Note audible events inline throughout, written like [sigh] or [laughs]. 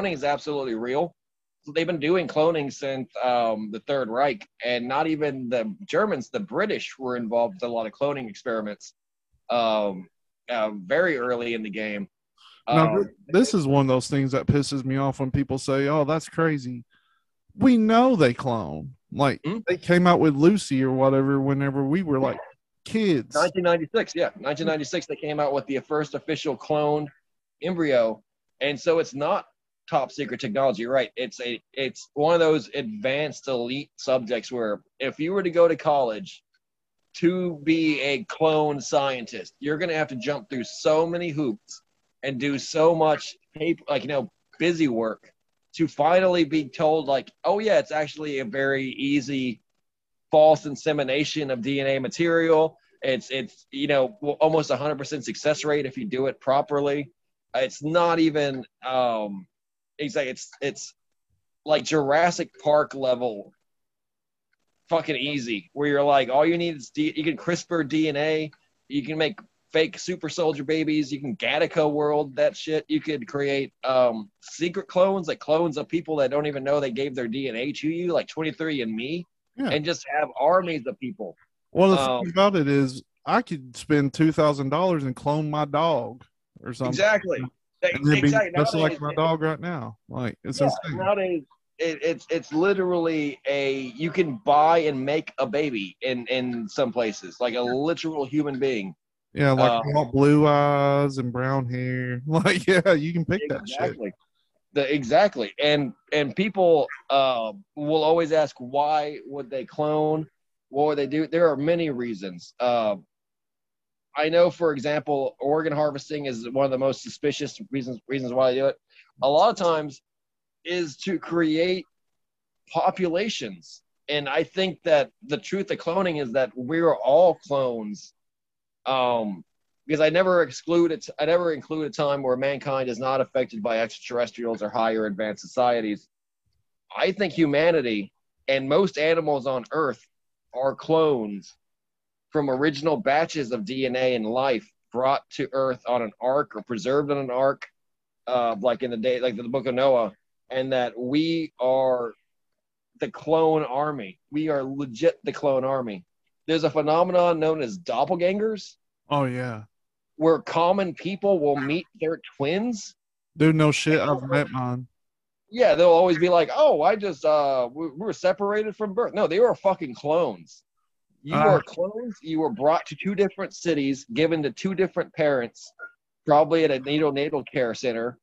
cloning is absolutely real. They've been doing cloning since um, the Third Reich, and not even the Germans, the British were involved with a lot of cloning experiments um, uh, very early in the game. Now, Um, this is one of those things that pisses me off when people say, "Oh, that's crazy." We know they clone. Like Hmm? they came out with Lucy or whatever whenever we were like kids. 1996, yeah, 1996. They came out with the first official cloned embryo, and so it's not top secret technology. Right? It's a it's one of those advanced elite subjects where if you were to go to college to be a clone scientist, you're going to have to jump through so many hoops and do so much paper, like you know, busy work to finally be told like, oh yeah, it's actually a very easy false insemination of DNA material. It's it's you know almost 100% success rate if you do it properly. It's not even um it's like it's it's like Jurassic Park level fucking easy where you're like all you need is D- you can CRISPR DNA, you can make fake super soldier babies, you can Gattaca world that shit. You could create um secret clones like clones of people that don't even know they gave their DNA to you like 23andMe Yeah. and just have armies of people. Well, the Um, thing about it is, I could spend two thousand dollars and clone my dog or something. Exactly. And it'd be Exactly. just like my dog right now. Like it's yeah, insane. nowadays it, it's it's literally a you can buy and make a baby in in some places like a literal human being. Yeah, like uh, I blue eyes and brown hair. [laughs] Like, yeah, you can pick that shit. Exactly. The, exactly. And and people uh, will always ask why would they clone? What would they do? There are many reasons. Uh, I know, for example, organ harvesting is one of the most suspicious reasons reasons why I do it. A lot of times is to create populations. And I think that the truth of cloning is that we're all clones. Um, because I never exclude it. I never include a time where mankind is not affected by extraterrestrials or higher advanced societies. I think humanity and most animals on Earth are clones from original batches of DNA and life brought to Earth on an ark or preserved on an ark, uh, like in the day, like the Book of Noah, and that we are the clone army. We are legit the clone army. There's a phenomenon known as doppelgangers Oh yeah, where common people will meet their twins. dude. No shit. I've met mine. Yeah, they'll always be like, "Oh, I just uh, we, we were separated from birth." No, they were fucking clones. You Ah. are clones. You were brought to two different cities, given to two different parents, probably at a neonatal care center,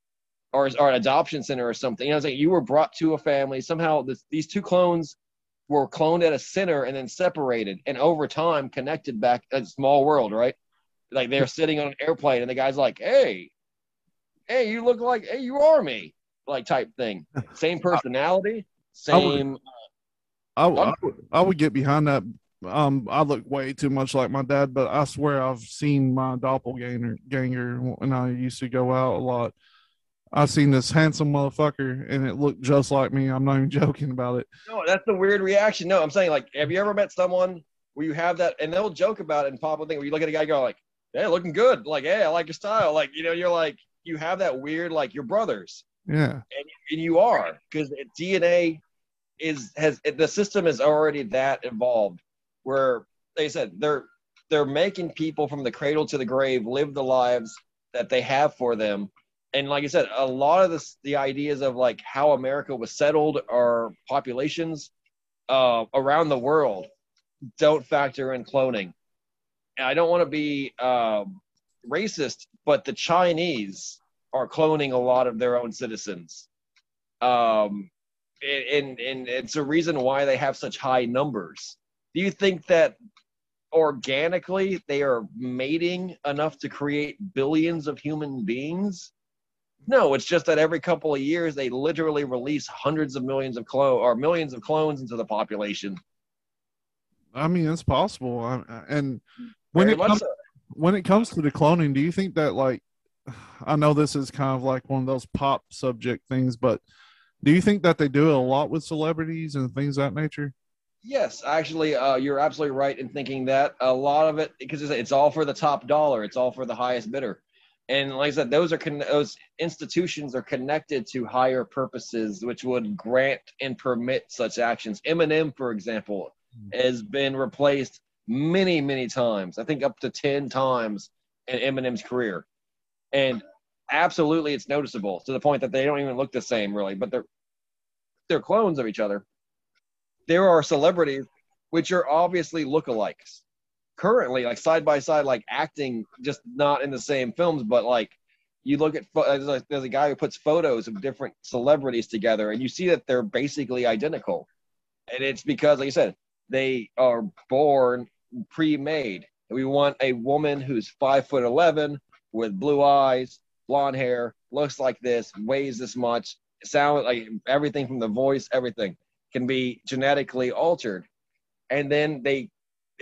or or an adoption center or something. You know, saying you were brought to a family. Somehow, this, these two clones were cloned at a center and then separated, and over time connected back. A small world, right? Like they're sitting on an airplane, and the guy's like, "Hey, hey, you look like hey, you are me," like type thing. [laughs] Same personality, I would- same. I, I, would- I would get behind that. Um, I look way too much like my dad, but I swear I've seen my doppelganger ganger when I used to go out a lot. I seen this handsome motherfucker, and it looked just like me. I'm not even [laughs] joking about it. No, that's the weird reaction. No, I'm saying like, have you ever met someone where you have that, and they'll joke about it and pop a thing where you look at a guy and go like, "Hey, looking good," like, "Hey, I like your style," like, you know, you're like, you have that weird like your brothers, Yeah, and, and you are because DNA is has the system is already that evolved where they said they're they're making people from the cradle to the grave live the lives that they have for them. And like i said a lot of this the ideas of like how america was settled or populations uh, around the world don't factor in cloning. And i don't want to be um, racist but the chinese are cloning a lot of their own citizens. Um, and, and it's a reason why they have such high numbers. Do you think that organically they are mating enough to create billions of human beings? No, it's just that every couple of years they literally release hundreds of millions of clone or millions of clones into the population. I mean it's possible. I, and when Very it comes so. when it comes to the cloning, do you think that like I know this is kind of like one of those pop subject things, but do you think that they do it a lot with celebrities and things of that nature? Yes, actually, uh, you're absolutely right in thinking that a lot of it because it's, it's all for the top dollar. It's all for the highest bidder. And like I said, those are con- those institutions are connected to higher purposes, which would grant and permit such actions. Eminem, for example, has been replaced many, many times. I think up to ten times in Eminem's career, and absolutely, it's noticeable to the point that they don't even look the same, really. But they're they're clones of each other. There are celebrities which are obviously lookalikes. Currently, like side by side, like acting just not in the same films, but like you look at there's a, guy who puts photos of different celebrities together, and you see that they're basically identical, and it's because, like I said, they are born pre-made. We want a woman who's five foot eleven with blue eyes, blonde hair, looks like this, weighs this much, sound like everything from the voice, everything can be genetically altered. And then they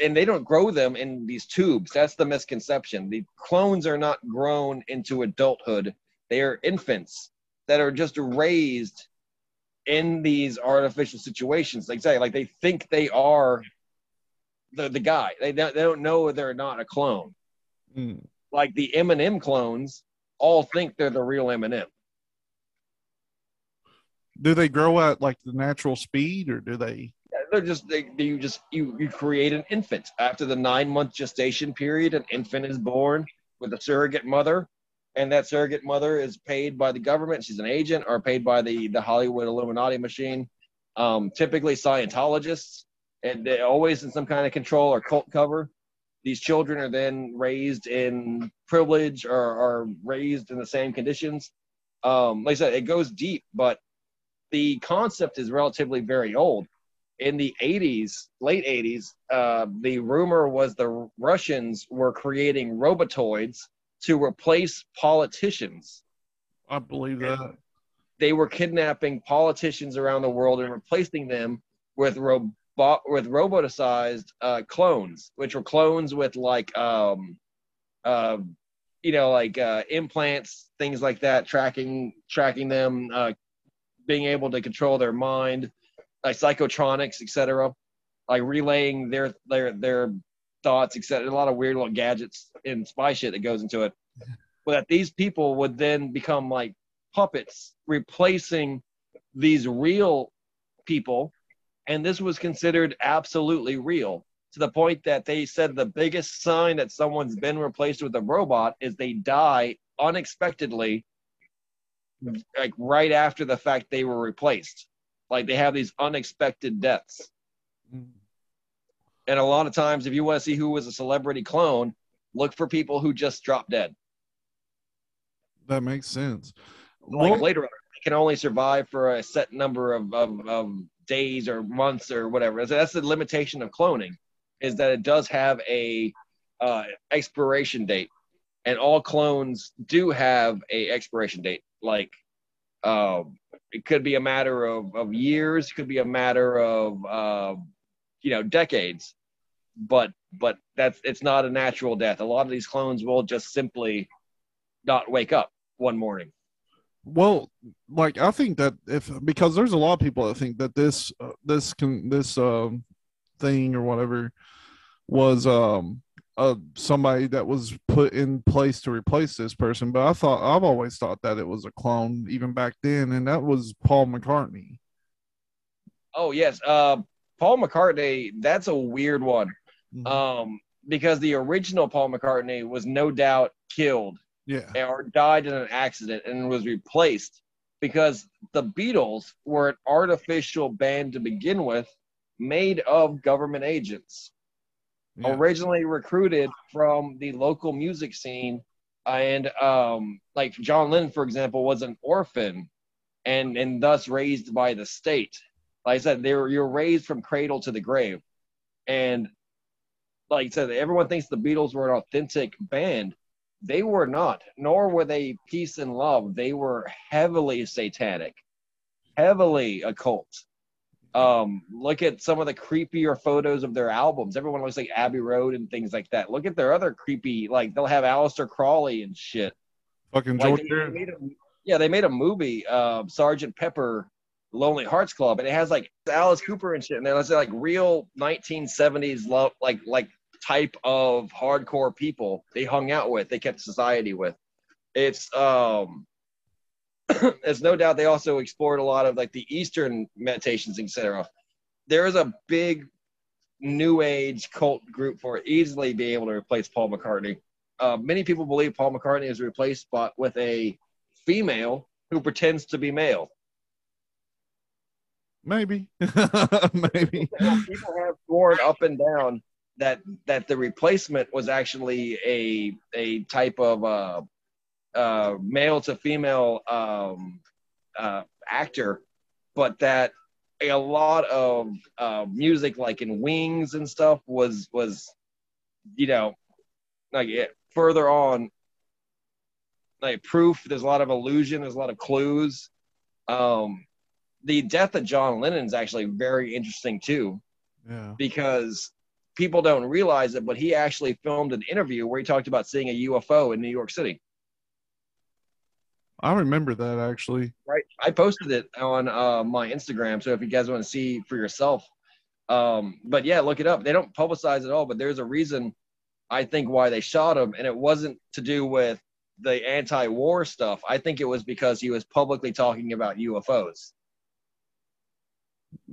and they don't grow them in these tubes. That's the misconception. The clones are not grown into adulthood. They are infants that are just raised in these artificial situations. Like say, like they think they are the, the guy. They don't, they don't know they're not a clone. Mm. Like the Eminem clones all think they're the real Eminem. Do they grow at like the natural speed or do they? they're just they, you just you you create an infant after the nine month gestation period. An infant is born with a surrogate mother, and that surrogate mother is paid by the government. She's an agent or paid by the the Hollywood Illuminati machine. Um, typically Scientologists, and they're always in some kind of control or cult cover. These children are then raised in privilege or are raised in the same conditions. Um, like I said, it goes deep, but the concept is relatively very old in the 80s, late 80s, uh, the rumor was the Russians were creating robotoids to replace politicians. I believe that. They were kidnapping politicians around the world and replacing them with robot with roboticized uh, clones, which were clones with like um, uh, you know like uh, implants, things like that, tracking tracking them, uh, being able to control their mind like psychotronics, etc., like relaying their their their thoughts, etc. A lot of weird little gadgets and spy shit that goes into it. But that these people would then become like puppets, replacing these real people, and this was considered absolutely real to the point that they said the biggest sign that someone's been replaced with a robot is they die unexpectedly like right after the fact they were replaced like they have these unexpected deaths. Mm. And a lot of times, if you want to see who was a celebrity clone, look for people who just dropped dead. That makes sense. Like well, later, on, they can only survive for a set number of, of, of days or months or whatever. So that's the limitation of cloning, is that it does have a uh, expiration date, and all clones do have a expiration date. Like um, it could be a matter of, of years, could be a matter of uh, you know decades, but but that's it's not a natural death. A lot of these clones will just simply not wake up one morning. Well, like I think that if because there's a lot of people that think that this uh, this can this um thing or whatever was um uh, somebody that was put in place to replace this person. But I thought I've always thought that it was a clone even back then, and that was Paul McCartney. Oh yes, uh, Paul McCartney. That's a weird one, mm-hmm. um, because the original Paul McCartney was no doubt killed, yeah, or died in an accident and was replaced because the Beatles were an artificial band to begin with, made of government agents yeah. originally recruited from the local music scene. And um, like John Lennon, for example, was an orphan and, and thus raised by the state. Like I said, they were, you're raised from cradle to the grave. And like I said, everyone thinks the Beatles were an authentic band. They were not, nor were they peace and love. They were heavily satanic, heavily occult. Um, look at some of the creepier photos of their albums. Everyone looks like Abbey Road and things like that. Look at their other creepy, like they'll have Aleister Crowley and shit. Fucking like they, they a, yeah, they made a movie, uh, Sergeant Pepper, Lonely Hearts Club, and it has like Alice Cooper and shit. And they're like real 1970s love, like like type of hardcore people they hung out with, they kept society with. it's um [coughs] there's no doubt they also explored a lot of like the Eastern meditations, etc. There is a big new age cult group for easily being able to replace Paul McCartney. Uh, many people believe Paul McCartney is replaced but with a female who pretends to be male. Maybe, [laughs] maybe [laughs] people have sworn up and down that that the replacement was actually a a type of uh, uh, male to female um, uh, actor, but that a lot of uh, music, like in Wings and stuff, was was you know like it, further on like proof. There's a lot of illusion. There's a lot of clues. Um, the death of John Lennon is actually very interesting too, yeah, because people don't realize it, but he actually filmed an interview where he talked about seeing a UFO in New York City. I remember that actually. Right. I posted it on uh, my Instagram. So if you guys want to see for yourself, um, but yeah, look it up. They don't publicize it all, but there's a reason I think why they shot him, and it wasn't to do with the anti-war stuff. I think it was because he was publicly talking about UFOs.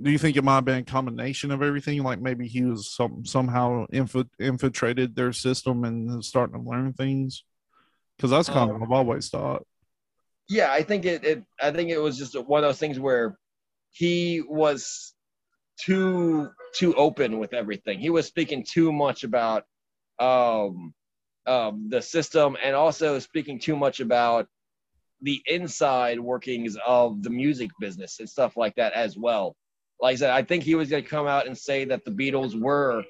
Do you think it might have been a combination of everything? Like maybe he was some somehow inf- infiltrated their system and starting to learn things. Because that's kind um, of what I've always thought yeah, I think it, it I think it was just one of those things where he was too too open with everything. He was speaking too much about um, um, the system and also speaking too much about the inside workings of the music business and stuff like that as well. Like I said, I think he was going to come out and say that the Beatles were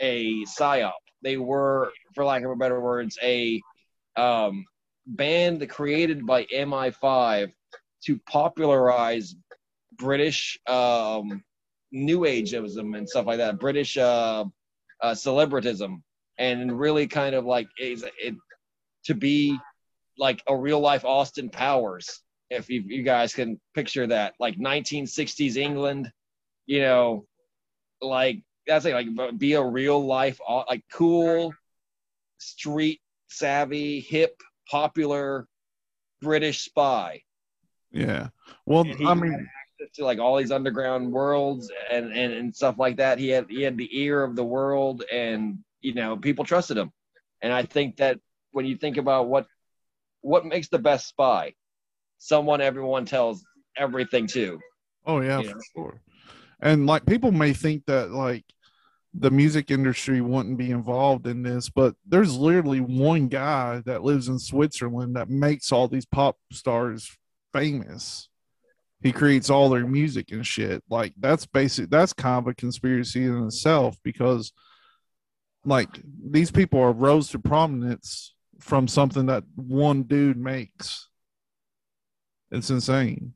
a psyop. They were, for lack of a better words, a um, band created by MI5 to popularize British um, New Ageism and stuff like that, British uh, uh, celebritism, and really kind of like it, it to be like a real life Austin Powers, if you, you guys can picture that, like 1960s England, you know, like that's like, like be a real life like cool street savvy hip popular British spy. Yeah. Well, I mean, to like all these underground worlds and, and and stuff like that. He had he had the ear of the world, and you know people trusted him. And I think that when you think about what what makes the best spy, someone everyone tells everything to. Oh yeah, you for know? sure. And like people may think that like the music industry wouldn't be involved in this, but there's literally one guy that lives in Switzerland that makes all these pop stars famous. He creates all their music and shit. Like that's basic that's kind of a conspiracy in itself because like these people are rose to prominence from something that one dude makes. It's insane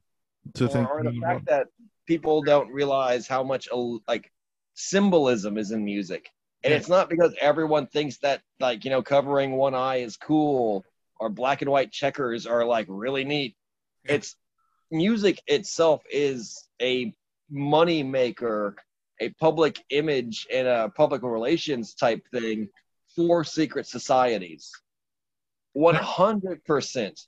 to or, think or the fact that people don't realize how much like symbolism is in music. And it's not because everyone thinks that like, you know, covering one eye is cool or black and white checkers are like really neat. It's music itself is a money maker, a public image and a public relations type thing for secret societies. 100%.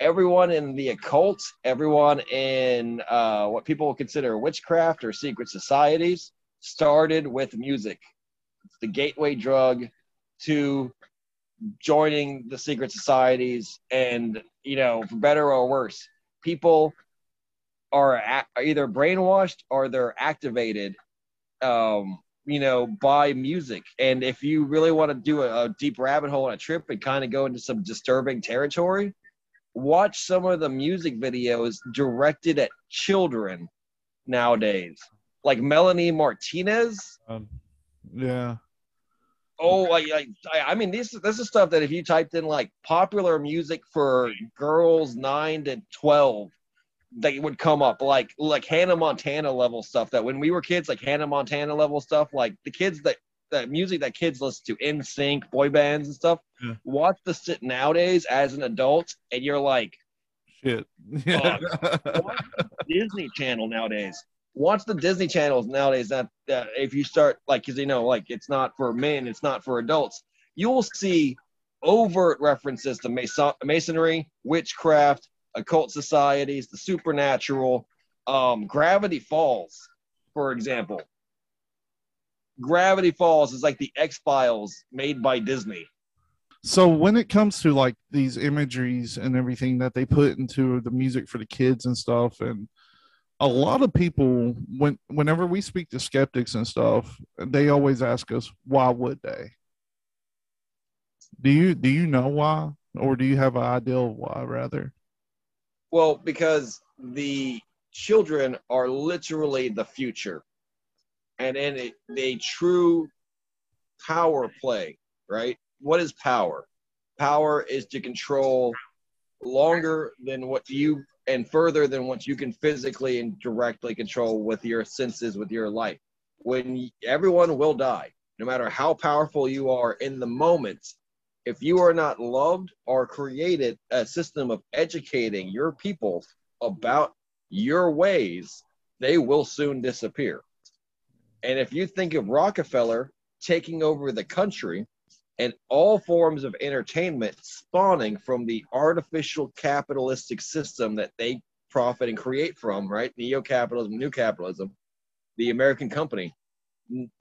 Everyone in the occult, everyone in uh, what people consider witchcraft or secret societies, started with music. It's the gateway drug to joining the secret societies and you know for better or worse people are, a- either brainwashed or they're activated um you know by music and if you really want to do a, a deep rabbit hole on a trip and kind of go into some disturbing territory watch some of the music videos directed at children nowadays like Melanie Martinez. Um, yeah. Oh, like, like I mean, this this is stuff that if you typed in like popular music for girls nine to twelve, they would come up like like Hannah Montana level stuff. That when we were kids, like Hannah Montana level stuff, like the kids that that music that kids listen to, NSYNC, boy bands and stuff. Yeah. Watch the sit nowadays as an adult, and you're like, shit. Yeah. [laughs] Disney Channel nowadays watch the Disney channels nowadays. That, if you start like, because you know, like it's not for men, it's not for adults. You will see overt references to Mason- masonry, witchcraft, occult societies, the supernatural. Um, Gravity Falls, for example. Gravity Falls is like the X Files made by Disney. So when it comes to like these imageries and everything that they put into the music for the kids and stuff, and a lot of people when whenever we speak to skeptics and stuff, they always ask us, why would they? Do you do you know why? Or do you have an idea of why rather? Well, because the children are literally the future. And in a, a true power play, right? what is power? Power is to control longer than what you and further than what you can physically and directly control with your senses, with your life. When everyone will die, no matter how powerful you are in the moment, if you are not loved or created a system of educating your people about your ways, they will soon disappear. And if you think of Rockefeller taking over the country, and all forms of entertainment spawning from the artificial capitalistic system that they profit and create from, right? Neo capitalism, new capitalism, the American company.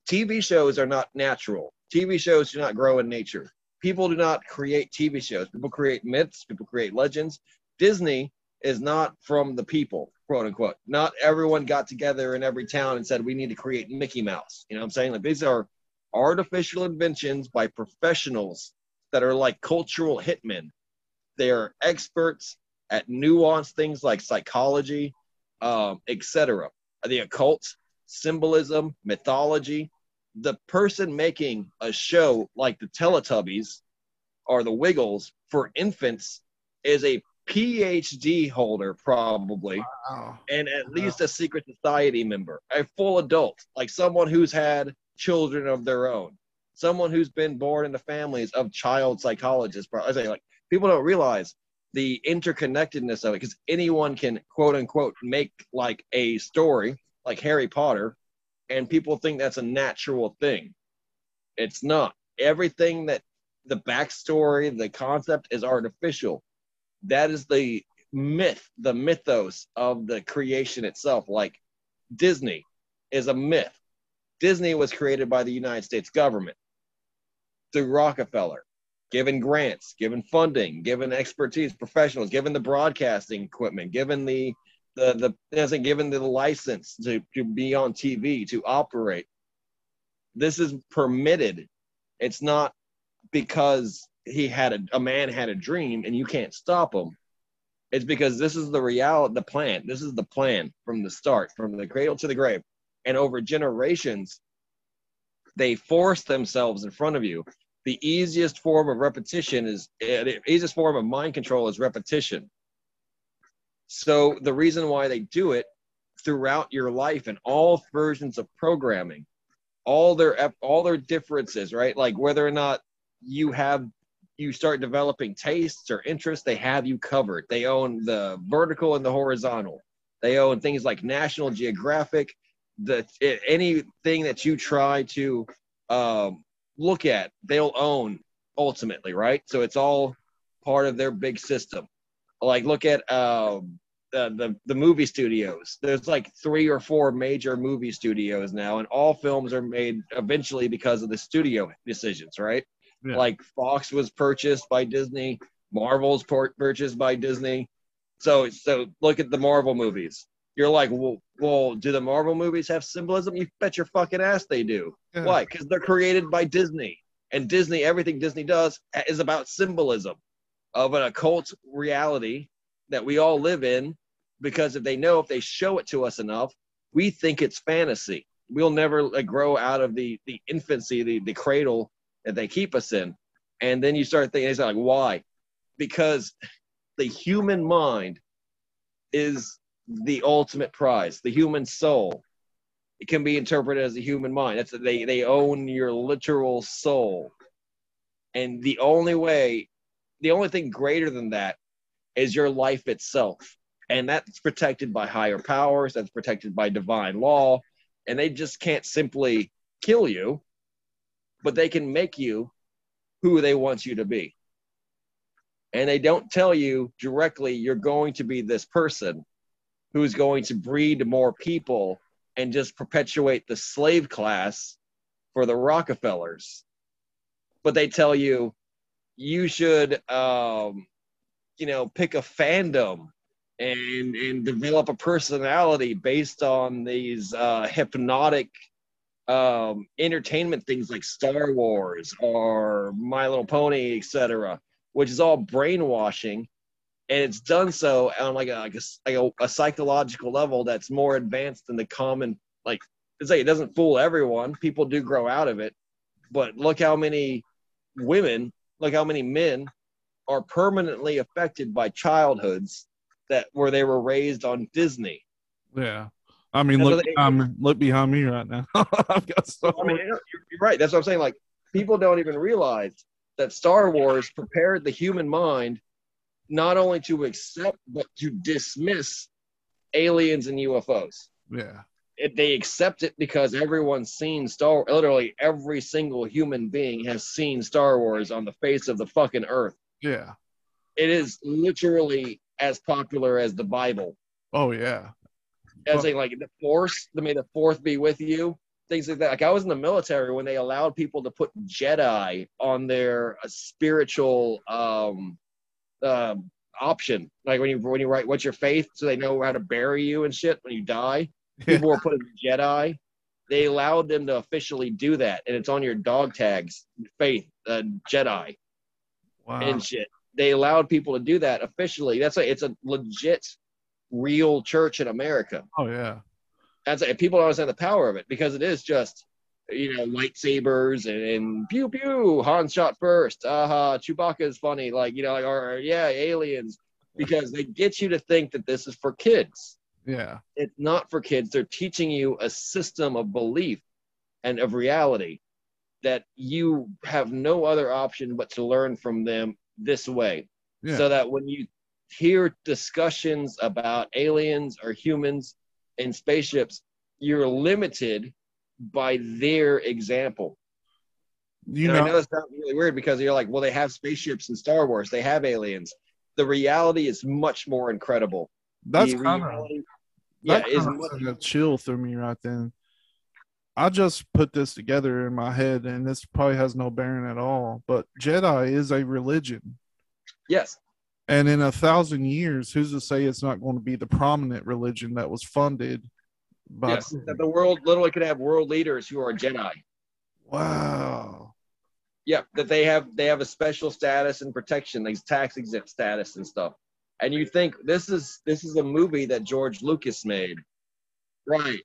TV shows are not natural. TV shows do not grow in nature. People do not create TV shows. People create myths, people create legends. Disney is not from the people, quote unquote. Not everyone got together in every town and said, we need to create Mickey Mouse. You know what I'm saying? Like these are artificial inventions by professionals that are like cultural hitmen. They are experts at nuanced things like psychology, um, etc. The occult, symbolism, mythology. The person making a show like the Teletubbies or the Wiggles for infants is a PhD holder, probably, wow. and at least a secret society member, a full adult, like someone who's had children of their own. Someone who's been born into families of child psychologists. I say like people don't realize the interconnectedness of it because anyone can quote unquote make like a story like Harry Potter, and people think that's a natural thing. It's not. Everything that the backstory, the concept is artificial. That is the myth, the mythos of the creation itself. Like Disney is a myth. Disney was created by the United States government through Rockefeller, given grants, given funding, given expertise, professionals, given the broadcasting equipment, given the the the doesn't given the license to, to be on TV, to operate. This is permitted. It's not because he had a, a man had a dream and you can't stop him. It's because this is the reality, the plan. This is the plan from the start, from the cradle to the grave and over generations they force themselves in front of you. The easiest form of repetition is eh, the easiest form of mind control is repetition. So the reason why they do it throughout your life and all versions of programming all their all their differences right? Like whether or not you have you start developing tastes or interests they have you covered. They own the vertical and the horizontal. They own things like national geographic the anything that you try to um, look at, they'll own ultimately, right? So it's all part of their big system. Like look at um, the, the the movie studios. There's like three or four major movie studios now, and all films are made eventually because of the studio decisions, right? Yeah. Like Fox was purchased by Disney, Marvel's purchased by Disney. So so look at the Marvel movies you're like, well, well, do the Marvel movies have symbolism? You bet your fucking ass they do. Yeah. Why? Because they're created by Disney, and Disney, everything Disney does is about symbolism of an occult reality that we all live in. Because if they know if they show it to us enough, we think it's fantasy. We'll never like, grow out of the the infancy, the the cradle that they keep us in. And then you start thinking, it's like, why? Because the human mind is the ultimate prize, the human soul. It can be interpreted as a human mind. That's they they own your literal soul. And the only way, the only thing greater than that is your life itself. And that's protected by higher powers, that's protected by divine law, and they just can't simply kill you, but they can make you who they want you to be. and they don't tell you directly you're going to be this person who's going to breed more people and just perpetuate the slave class for the Rockefellers. But they tell you you should, um, you know, pick a fandom and and develop a personality based on these uh, hypnotic um, entertainment things like Star Wars or My Little Pony, etc., which is all brainwashing, and it's done so on like a like a, like a, a psychological level that's more advanced than the common like. It's like it doesn't fool everyone. People do grow out of it, but look how many women, look how many men are permanently affected by childhoods that where they were raised on Disney. Yeah. I mean, look, they, um, look behind me right now. [laughs] I've got so. I mean, you're, you're right. That's what I'm saying. Like, people don't even realize that Star Wars prepared the human mind not only to accept but to dismiss aliens and UFOs. Yeah. It, they accept it because everyone's seen Star. Literally, every single human being has seen Star Wars on the face of the fucking earth. Yeah. It is literally as popular as the Bible. Oh yeah. As well, like the Force, the may the Fourth be with you. Things like that. Like I was in the military when they allowed people to put Jedi on their uh, spiritual um, uh, option. Like when you when you write what's your faith, so they know how to bury you and shit when you die. People were putting [laughs] Jedi. They allowed them to officially do that, and it's on your dog tags, faith, uh, Jedi, wow. and shit they allowed people to do that officially. That's a it's a legit, real church in America. Oh yeah, that's a, people don't understand the power of it because it is just you know lightsabers and, and pew pew. Han shot first. Aha, uh Chewbacca is funny. Like you know, like or, or yeah, aliens because they get you to think that this is for kids. Yeah, it's not for kids. They're teaching you a system of belief and of reality that you have no other option but to learn from them this way yeah. so that when you hear discussions about aliens or humans in spaceships, you're limited by their example. You know, I know it sounds really weird because you're like, well, they have spaceships in Star Wars, they have aliens. The reality is much more incredible. That's kind of yeah, is a chill through me right then. I just put this together in my head, and this probably has no bearing at all. But Jedi is a religion. Yes. And in a thousand years, who's to say it's not going to be the prominent religion that was funded? By yes, that the world literally could have world leaders who are Jedi. Wow. Yeah, that they have they have a special status and protection, like tax exempt status and stuff. And you think this is this is a movie that George Lucas made, right?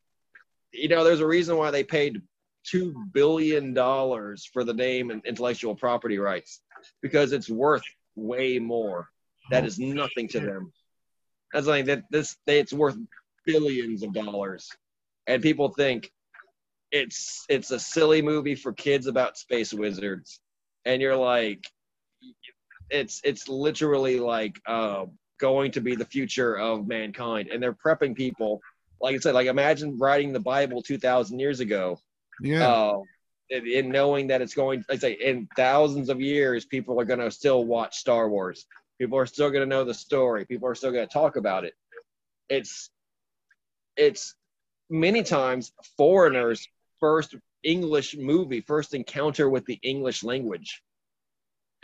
you know, there's a reason why they paid two billion dollars for the name and intellectual property rights because it's worth way more. That is nothing to them. That's like that. This it's worth billions of dollars, and people think it's it's a silly movie for kids about space wizards, and you're like, it's it's literally like uh, going to be the future of mankind, and they're prepping people like I said, like imagine writing the Bible two thousand years ago. Yeah. Uh, and, and, knowing that it's going, I say, in thousands of years, people are going to still watch Star Wars. People are still going to know the story. People are still going to talk about it. It's, it's many times foreigners' first English movie, first encounter with the English language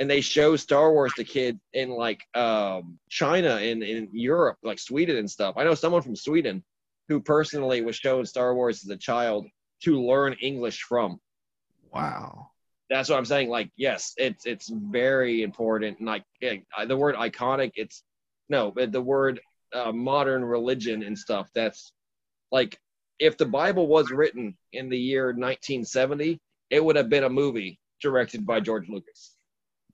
and they show Star Wars to kids in like um, China and in Europe, like Sweden and stuff. I know someone from Sweden who personally was shown Star Wars as a child to learn English from. Wow. That's what I'm saying. Like, yes, it's it's very important. And like the word iconic, it's no, but the word uh, modern religion and stuff. That's like if the Bible was written in the year 1970, it would have been a movie directed by George Lucas.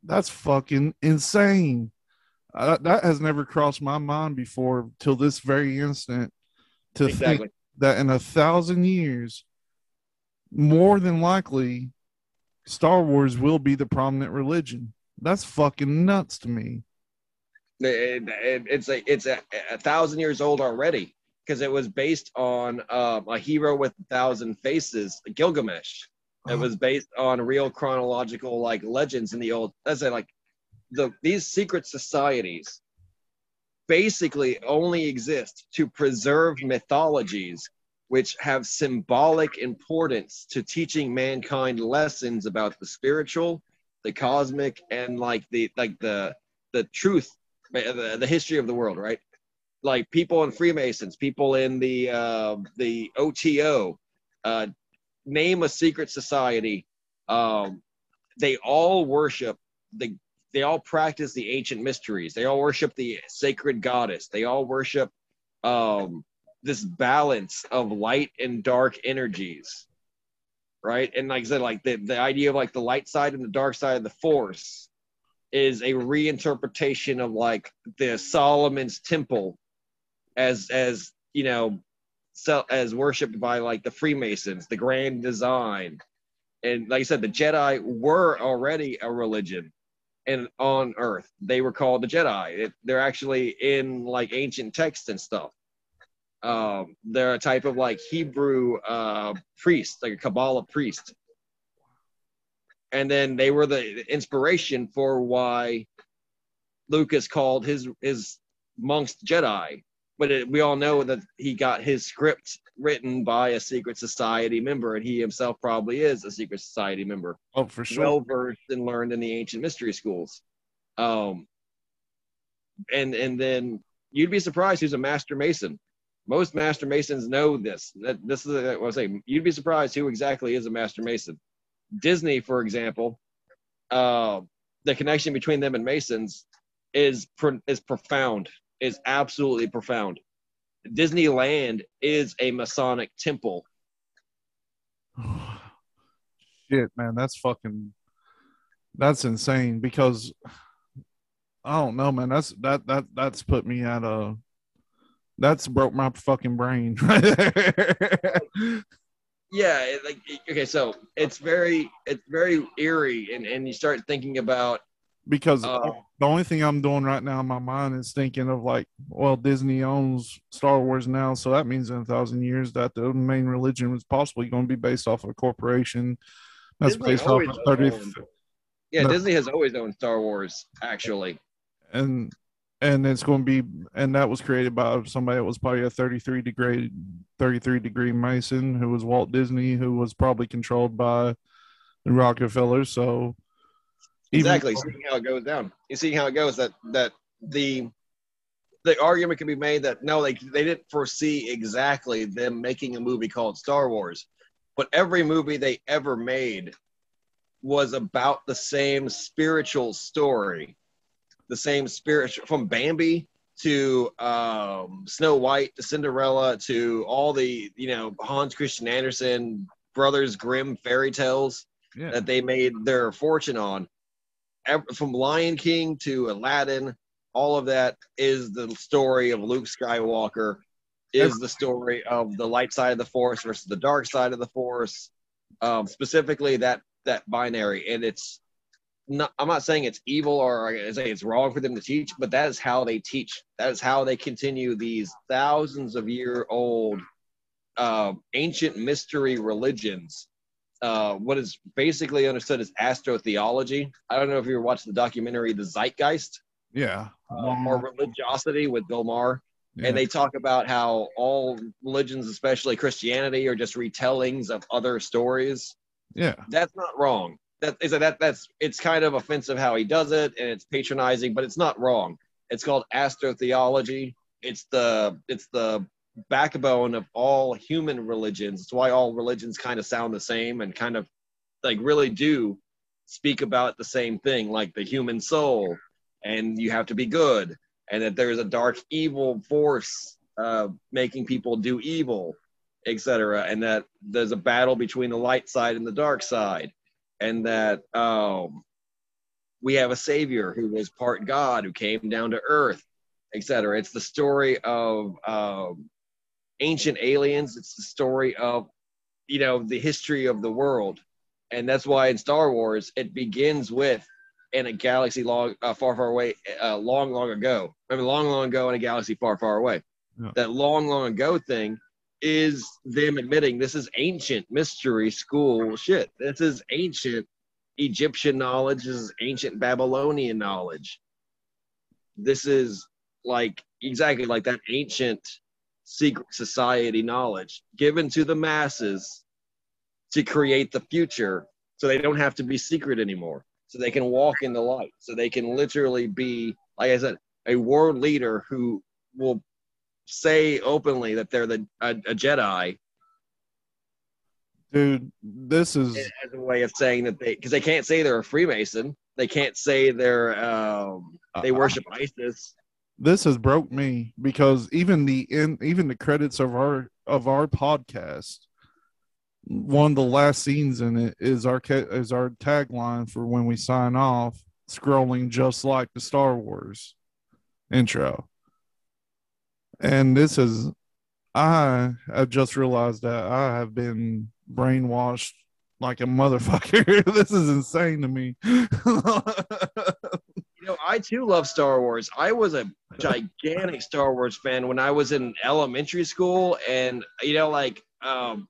That's fucking insane. Uh, that has never crossed my mind before till this very instant to exactly. think that in a thousand years, more than likely, Star Wars will be the prominent religion. That's fucking nuts to me. It, it, it's a it's a, a, thousand years old already because it was based on um, a hero with a thousand faces, Gilgamesh. It uh-huh. was based on real chronological like legends in the old. That's it, like the these secret societies basically only exist to preserve mythologies which have symbolic importance to teaching mankind lessons about the spiritual the cosmic and like the like the the truth the, the history of the world right like people in freemasons people in the uh the oto uh name a secret society um they all worship the they all practice the ancient mysteries. They all worship the sacred goddess. They all worship um this balance of light and dark energies right? And like i said like the, the idea of like the light side and the dark side of the force is a reinterpretation of like the solomon's temple as as you know so as worshipped by like the freemasons the grand design. And like i said the jedi were already a religion and on earth. They were called the jedi. It, they're actually in like ancient texts and stuff. Um, they're a type of like hebrew uh, priest like a kabbalah priest. And then they were the inspiration for why lucas called his his monks jedi but it, we all know that he got his script written by a secret society member, and he himself probably is a secret society member. Oh, for sure. Well versed and learned in the ancient mystery schools. Um, and and then you'd be surprised who's a master mason. Most master masons know this. That this is what I was saying. You'd be surprised who exactly is a master mason. Disney, for example, uh, the connection between them and masons is is profound. Is absolutely profound. Disneyland is a Masonic temple. [sighs] Shit, man, that's fucking that's insane because I don't know, man. That's that that that's put me at a that's broke my fucking brain [laughs] yeah, like okay, so it's very it's very eerie and and you start thinking about because uh, the only thing I'm doing right now in my mind is thinking of like, well, Disney owns Star Wars now, so that means in a thousand years that the main religion was possibly going to be based off of a corporation that's Disney based off of 30. Yeah, no, Disney has always owned Star Wars, actually. And and it's going to be and that was created by somebody that was probably a 33 degree 33 degree mason who was walt disney who was probably controlled by the rockefellers so exactly. seeing how it goes down. You see how it goes that that the the argument can be made that no they, they didn't foresee exactly them making a movie called star wars but every movie they ever made was about the same spiritual story the same spiritual from bambi to um, snow white to cinderella to all the you know hans christian andersen brothers grimm fairy tales yeah. that they made their fortune on from Lion King to Aladdin, all of that is the story of Luke Skywalker, is the story of the light side of the Force versus the dark side of the Force, um, specifically that that binary. And it's not. I'm not saying it's evil or I say it's wrong for them to teach, but that is how they teach. That is how they continue these thousands of year old uh, ancient mystery religions uh, what is basically understood as astrotheology. I don't know if you ever watched the documentary The Zeitgeist. Yeah. Uh, or Religiosity with Bill Maher. Yeah. And they talk about how all religions, especially Christianity, are just retellings of other stories. Yeah. That's not wrong. That is a, that that's it's kind of offensive how he does it and it's patronizing, but it's not wrong. It's called astrotheology. It's the it's the backbone of all human religions. It's why all religions kind of sound the same and kind of like really do speak about the same thing, like the human soul, and you have to be good, and that there's a dark evil force uh, making people do evil, etc., and that there's a battle between the light side and the dark side, and that um, we have a savior who was part God who came down to earth, etc. It's the story of um, ancient aliens. It's the story of, you know, the history of the world, and that's why in Star Wars it begins with in a galaxy long, uh, far, far away, uh, long, long ago. I mean, long, long ago in a galaxy far, far away. Yeah. That long, long ago thing is them admitting this is ancient mystery school shit. This is ancient Egyptian knowledge. This is ancient Babylonian knowledge. This is like exactly like that ancient secret society knowledge given to the masses to create the future so they don't have to be secret anymore so they can walk in the light so they can literally be like i said a world leader who will say openly that they're the a, a jedi. Dude this is as a way of saying that they because they can't say they're a freemason. They can't say they're um, they worship uh, isis this has broke me because even the in even the credits of our of our podcast one of the last scenes in it is our is our tagline for when we sign off scrolling just like the star wars intro. And this is i have just realized that i have been brainwashed like a motherfucker. [laughs] This is insane to me [laughs] know, I too love Star Wars. I was a gigantic Star Wars fan when I was in elementary school, and you know, like, um,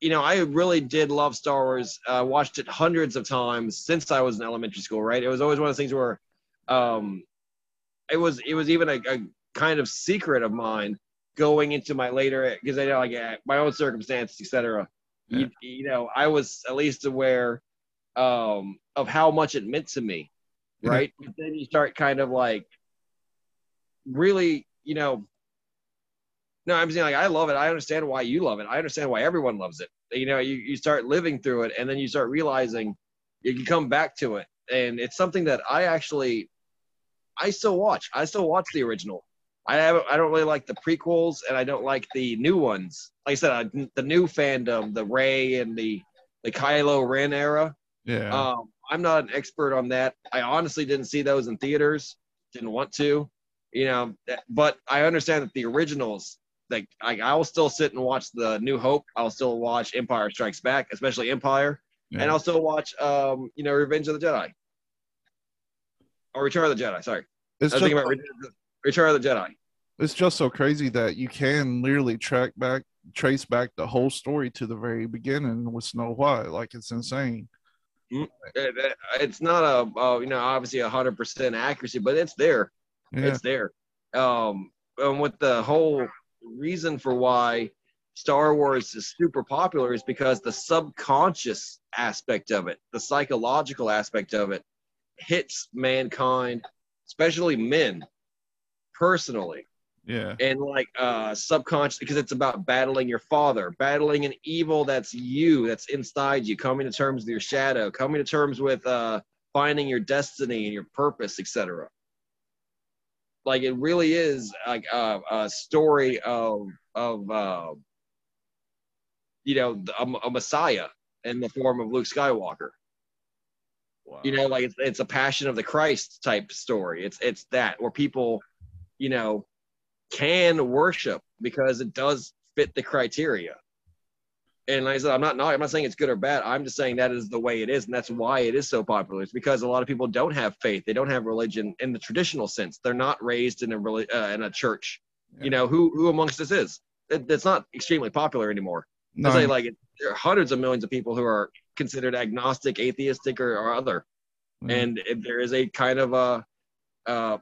you know, I really did love Star Wars. Uh, watched it hundreds of times since I was in elementary school. Right, it was always one of those things where, um, it was it was even a, a kind of secret of mine going into my later because I know like my own circumstances, etc. Yeah. You, you know, I was at least aware um, of how much it meant to me right? but then you start kind of like really, you know, no, I'm saying like I love it. I understand why you love it. I understand why everyone loves it. You know, you, you start living through it and then you start realizing you can come back to it. And it's something that I actually I still watch. I still watch the original. I haven't I don't really like the prequels and I don't like the new ones. Like I said, I, the new fandom, the Rey and the the Kylo Ren era. Yeah. Um, I'm not an expert on that. I honestly didn't see those in theaters. Didn't want to, you know. But I understand that the originals, like I, I will still sit and watch the New Hope. I'll still watch Empire Strikes Back, especially Empire, yeah. and I'll still watch, um, you know, Revenge of the Jedi or Return of the Jedi. Sorry, it's I was thinking about Return of the Jedi. It's just so crazy that you can literally track back, trace back the whole story to the very beginning with Snow White. Like it's insane. Mm, it's not a, you know obviously a hundred percent accuracy, but it's there. Yeah. It's there. Um, and with the whole reason for why Star Wars is super popular is because the subconscious aspect of it, the psychological aspect of it, hits mankind, especially men, personally. Yeah. And like uh subconscious because it's about battling your father, battling an evil that's you, that's inside you, coming to terms with your shadow, coming to terms with uh finding your destiny and your purpose, etc. Like it really is like a, a story of of uh, you know a, a messiah in the form of Luke Skywalker. Wow. You know, like it's, it's a passion of the Christ type story. It's it's that where people, you know, can worship because it does fit the criteria. And like I said, I'm not, not I'm not saying it's good or bad. I'm just saying that is the way it is, and that's why it is so popular. It's because a lot of people don't have faith. They don't have religion in the traditional sense. They're not raised in a uh, in a church. Yeah. You know who who amongst us is? It, it's not extremely popular anymore. No. I say like there are hundreds of millions of people who are considered agnostic, atheistic, or, or other, mm. and there is a kind of a uh,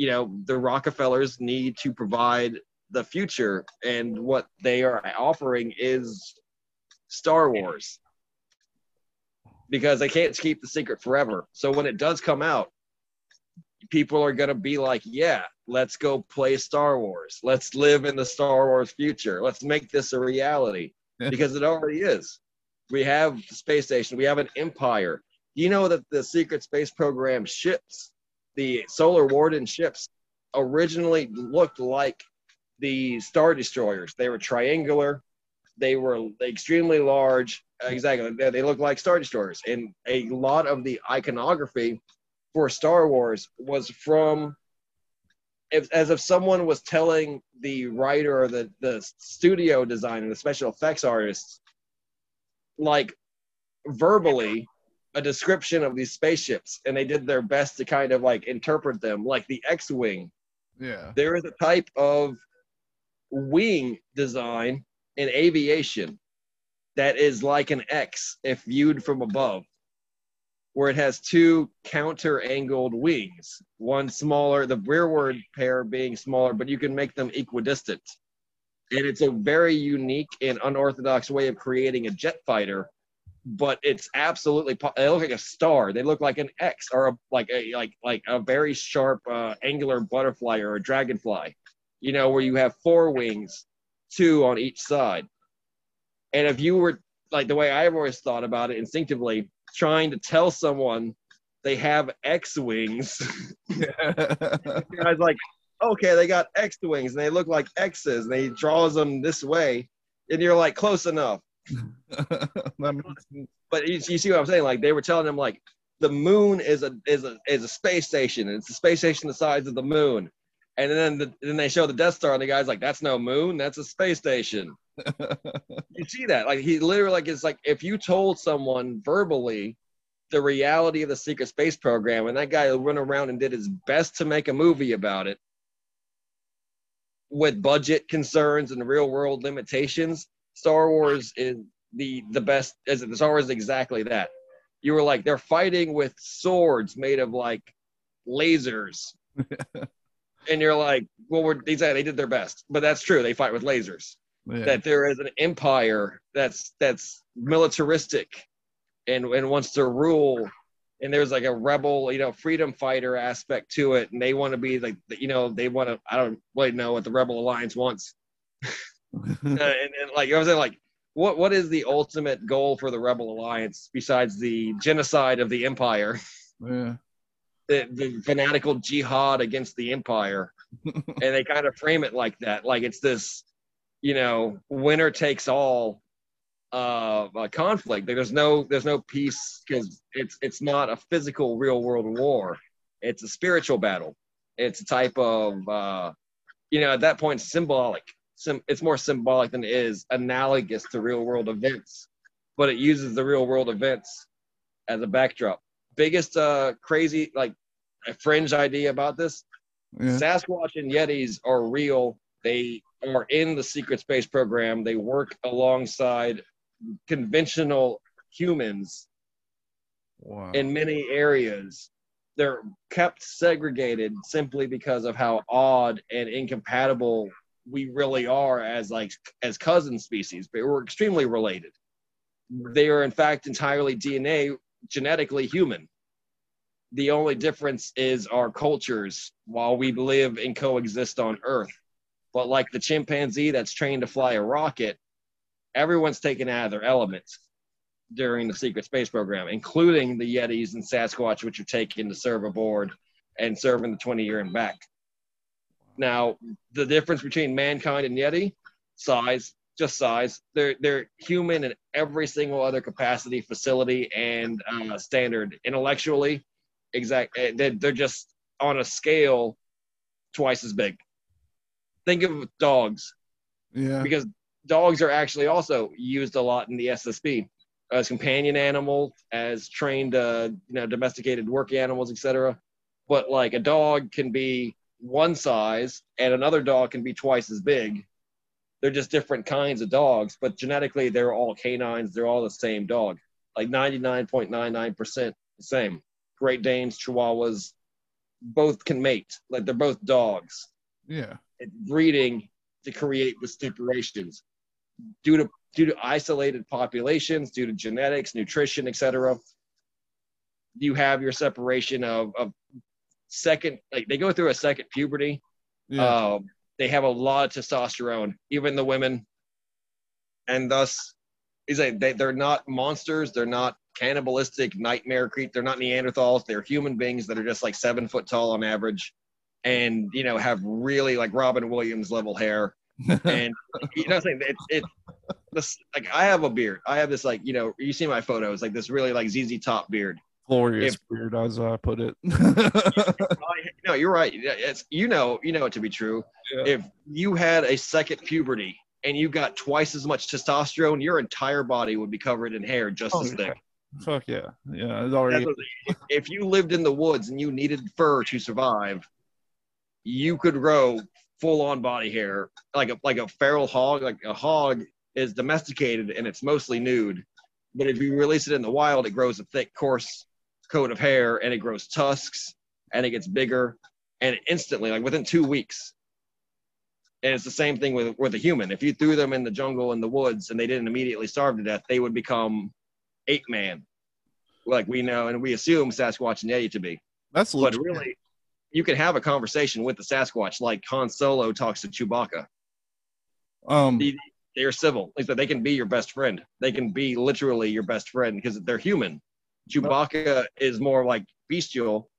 you know the rockefellers need to provide the future and what they are offering is star wars. Because they can't keep the secret forever. So when it does come out people are going to be like yeah let's go play star wars. Let's live in the star wars future. Let's make this a reality. Because it already is. We have the space station. We have an empire. You know that the secret space program ships the Solar Warden ships originally looked like the Star Destroyers. They were triangular, they were extremely large. Exactly, they looked like Star Destroyers. And a lot of the iconography for Star Wars was from if, as if someone was telling the writer or the, the studio designer, the special effects artists, like verbally a description of these spaceships and they did their best to kind of like interpret them like the x-wing yeah there is a type of wing design in aviation that is like an x if viewed from above where it has two counter angled wings, one smaller, the rearward pair being smaller, but you can make them equidistant. And it's a very unique and unorthodox way of creating a jet fighter, but it's absolutely they look like a star. They look like an X or a, like a like like a very sharp uh, angular butterfly or a dragonfly, you know, where you have four wings, two on each side. And if you were like the way I've always thought about it instinctively, trying to tell someone they have X wings. [laughs] I was like, okay, they got X wings and they look like X's and he draws them this way. And you're like, close enough. [laughs] but you, you, see what I'm saying? Like they were telling him like the moon is a is a is a space station and it's a space station the size of the moon. And then the, then they show the Death Star and the guy's like, that's no moon, that's a space station. [laughs] you see that? Like he literally like it's like if you told someone verbally the reality of the secret space program and that guy went around and did his best to make a movie about it with budget concerns and real world limitations star wars is the the best as it star wars is exactly that. You were like they're fighting with swords made of like lasers. [laughs] And you're like well we're they said they did their best but that's true. They fight with lasers. Yeah. that there is an empire that's that's militaristic and and wants to rule. And there's like a rebel you know freedom fighter aspect to it. And they want to be like you know they want to i don't really know what the rebel alliance wants [laughs] and, and, and, like i was saying like what what is the ultimate goal for the rebel alliance besides the genocide of the empire yeah the, the fanatical jihad against the empire [laughs] and they kind of frame it like that like it's this you know, winner takes all uh, conflict. There's no there's no peace because it's it's not a physical real world war. It's a spiritual battle. It's a type of uh, you know at that point symbolic. Sim- it's more symbolic than it is analogous to real world events, but it uses the real world events as a backdrop. Biggest uh, crazy like a fringe idea about this. Yeah. Sasquatch and Yetis are real. They are in the secret space program. They work alongside conventional humans wow. in many areas. They're kept segregated simply because of how odd and incompatible we really are as like as cousin species, but we're extremely related. They are in fact entirely DNA genetically human. The only difference is our cultures while we live and coexist on Earth. But like the chimpanzee that's trained to fly a rocket, everyone's taken out of their elements during the secret space program, including the Yetis and Sasquatch, which are taken to serve aboard and serve in the 20 year and back. Now, the difference between mankind and Yeti, size, just size. They're they're human in every single other capacity, facility, and uh, standard. Intellectually, exact. Eh, they're, they're just on a scale twice as big think of dogs. Yeah. Because dogs are actually also used a lot in the SSP as companion animals, as trained, uh, you know, domesticated work animals, etc. But like a dog can be one size, and another dog can be twice as big. They're just different kinds of dogs, but genetically they're all canines. They're all the same dog, like 99.99% the same. Great Danes, Chihuahuas, both can mate. Like they're both dogs. Yeah breeding to create the stipulations due to due to isolated populations, due to genetics, nutrition, etc. You have your separation of, of second, like they go through a second puberty. Yeah. Uh, they have a lot of testosterone, even the women, and thus, is a they, they're not monsters. They're not cannibalistic nightmare creep. They're not Neanderthals. They're human beings that are just like seven foot tall on average and you know have really like Robin Williams level hair, [laughs] and you know, what I'm saying it, it this like I have a beard. I have this like you know you see my photos like this really like ZZ Top beard. Glorious if, beard, as I put it. [laughs] [laughs] no, you're right. It's you know you know it to be true. Yeah. If you had a second puberty and you got twice as much testosterone, your entire body would be covered in hair just oh, as thick. Fuck yeah, yeah. It's already. if you lived in the woods and you needed fur to survive, you could grow full on body hair like a like a feral hog. Like a hog is domesticated and it's mostly nude, but if you release it in the wild, it grows a thick, coarse coat of hair and it grows tusks and it gets bigger and instantly, like within two weeks. And it's the same thing with with a human. If you threw them in the jungle in the woods and they didn't immediately starve to death, they would become ape man, like we know and we assume Sasquatch and Yeti to be. That's But legit. really, you can have a conversation with the Sasquatch like Han Solo talks to Chewbacca. um The- They're civil. Like they can be your best friend. They can be literally your best friend because they're human. Chewbacca is more like bestial,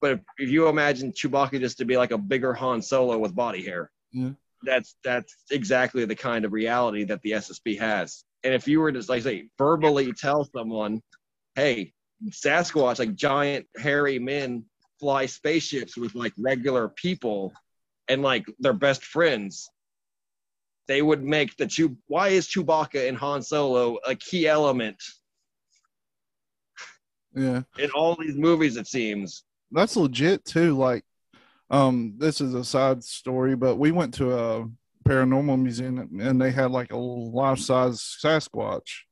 but if, if you imagine Chewbacca just to be like a bigger Han Solo with body hair, Yeah. that's that's exactly the kind of reality that the SSP has. And if you were to like say verbally tell someone, "Hey, Sasquatch, like giant hairy men, fly spaceships with like regular people, and like they're best friends," they would make the Chew. Why is Chewbacca and Han Solo a key element yeah. in all these movies? It seems. that's legit too. Like, um, this is a side story, but we went to a paranormal museum and they had like a life size Sasquatch,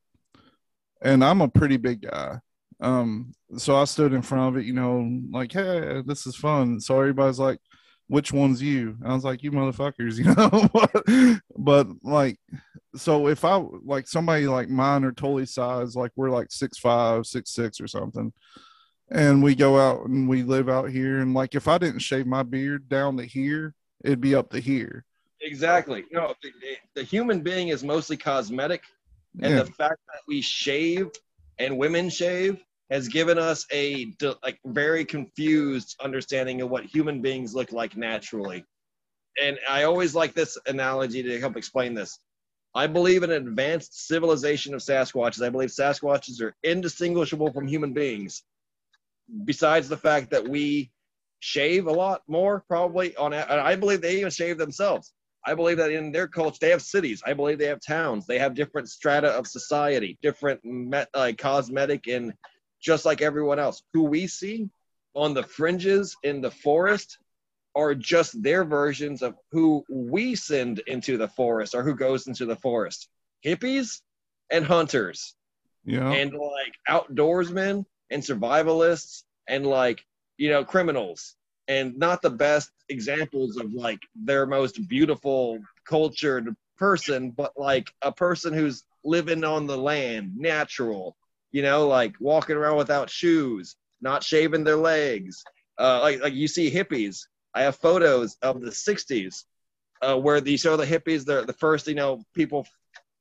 and I'm a pretty big guy. Um, so I stood in front of it, you know, like, hey, this is fun. So everybody's like, which one's you? I was like, you motherfuckers, [laughs] you know. but like, so if I like somebody like mine or totally size, like we're like six five, six six or something, and we go out and we live out here, and like if I didn't shave my beard down to here, it'd be up to here. Exactly. No, the, the human being is mostly cosmetic, and Yeah, the fact that we shave and women shave has given us a like very confused understanding of what human beings look like naturally. And I always like this analogy to help explain this. I believe in an advanced civilization of Sasquatches. I believe Sasquatches are indistinguishable from human beings. Besides the fact that we shave a lot more, probably on. I believe they even shave themselves. I believe that in their culture, they have cities. I believe they have towns. They have different strata of society, different met, like uh, cosmetic, and just like everyone else, who we see on the fringes in the forest are just their versions of who we send into the forest or who goes into the forest. Hippies and hunters. Yeah, and like outdoorsmen and survivalists and like you know criminals. And not the best examples of like their most beautiful cultured person but like a person who's living on the land natural you know like walking around without shoes not shaving their legs. Uh, like like you see hippies. I have photos of the 60s uh, where you show the hippies they're the first you know people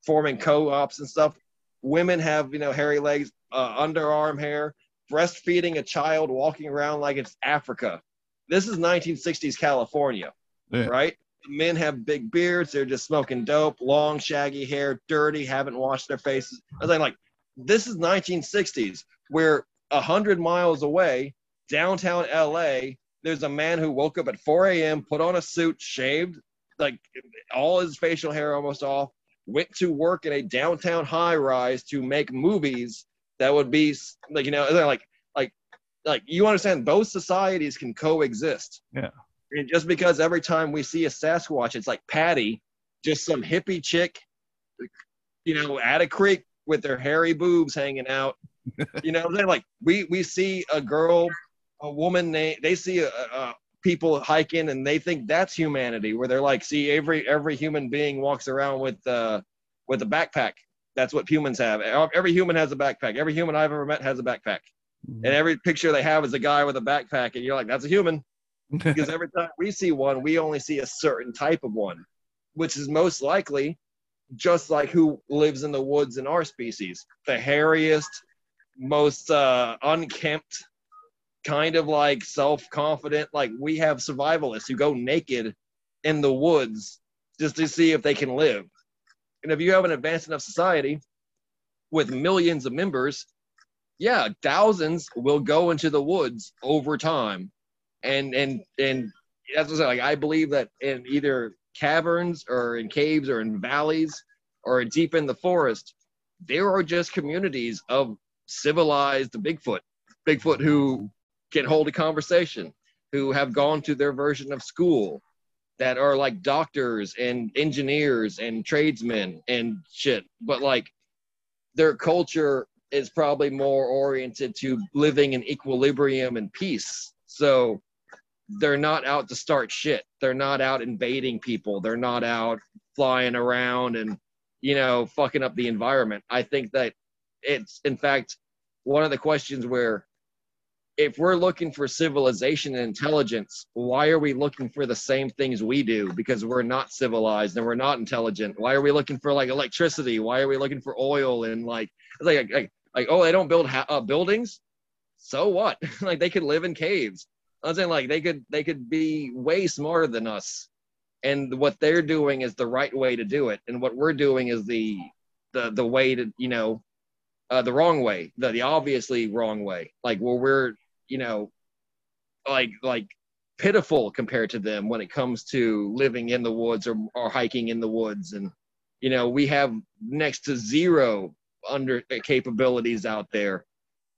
forming co-ops and stuff. Women have you know hairy legs uh, underarm hair breastfeeding a child walking around like it's africa. This is 1960s california Yeah. right? Men have big beards. They're just smoking dope long shaggy hair dirty haven't washed their faces. I was like this is 1960s where a hundred miles away downtown la there's a man who woke up at 4 a.m put on a suit shaved like all his facial hair almost off went to work in a downtown high rise to make movies that would be like you know like like like you understand both societies can coexist Yeah. and just because every time we see a sasquatch it's like patty just some hippie chick you know at a creek with their hairy boobs hanging out. You know they're like we we see a girl a woman they, they see a, a people hiking and they think that's humanity where they're like see every every human being walks around with uh with a backpack. That's what humans have. Every human has a backpack. Every human i've ever met has a backpack. And every picture they have is a guy with a backpack and you're like that's a human. [laughs] Because every time we see one we only see a certain type of one which is most likely just like who lives in the woods in our species the hairiest most uh unkempt kind of like self-confident like we have survivalists who go naked in the woods just to see if they can live and if you have an advanced enough society with millions of members yeah thousands will go into the woods over time and and and that's what saying. Like I believe that in either caverns or in caves or in valleys or deep in the forest, there are just communities of civilized Bigfoot, Bigfoot who can hold a conversation, who have gone to their version of school, that are like doctors and engineers and tradesmen and shit. But like their culture is probably more oriented to living in equilibrium and peace. So they're not out to start shit. They're not out invading people. They're not out flying around and, you know, fucking up the environment. I think that it's, in fact, one of the questions where if we're looking for civilization and intelligence, why are we looking for the same things we do? Because we're not civilized and we're not intelligent. Why are we looking for like electricity? Why are we looking for oil and like like like, like oh they don't build ha- uh, buildings? So what? [laughs] like they could live in caves. I'm saying like they could they could be way smarter than us, and what they're doing is the right way to do it, and what we're doing is the the the way to you know uh, the wrong way, the, the obviously wrong way. Like where we're you know, like like pitiful compared to them when it comes to living in the woods or, or hiking in the woods. And you know we have next to zero under uh, capabilities out there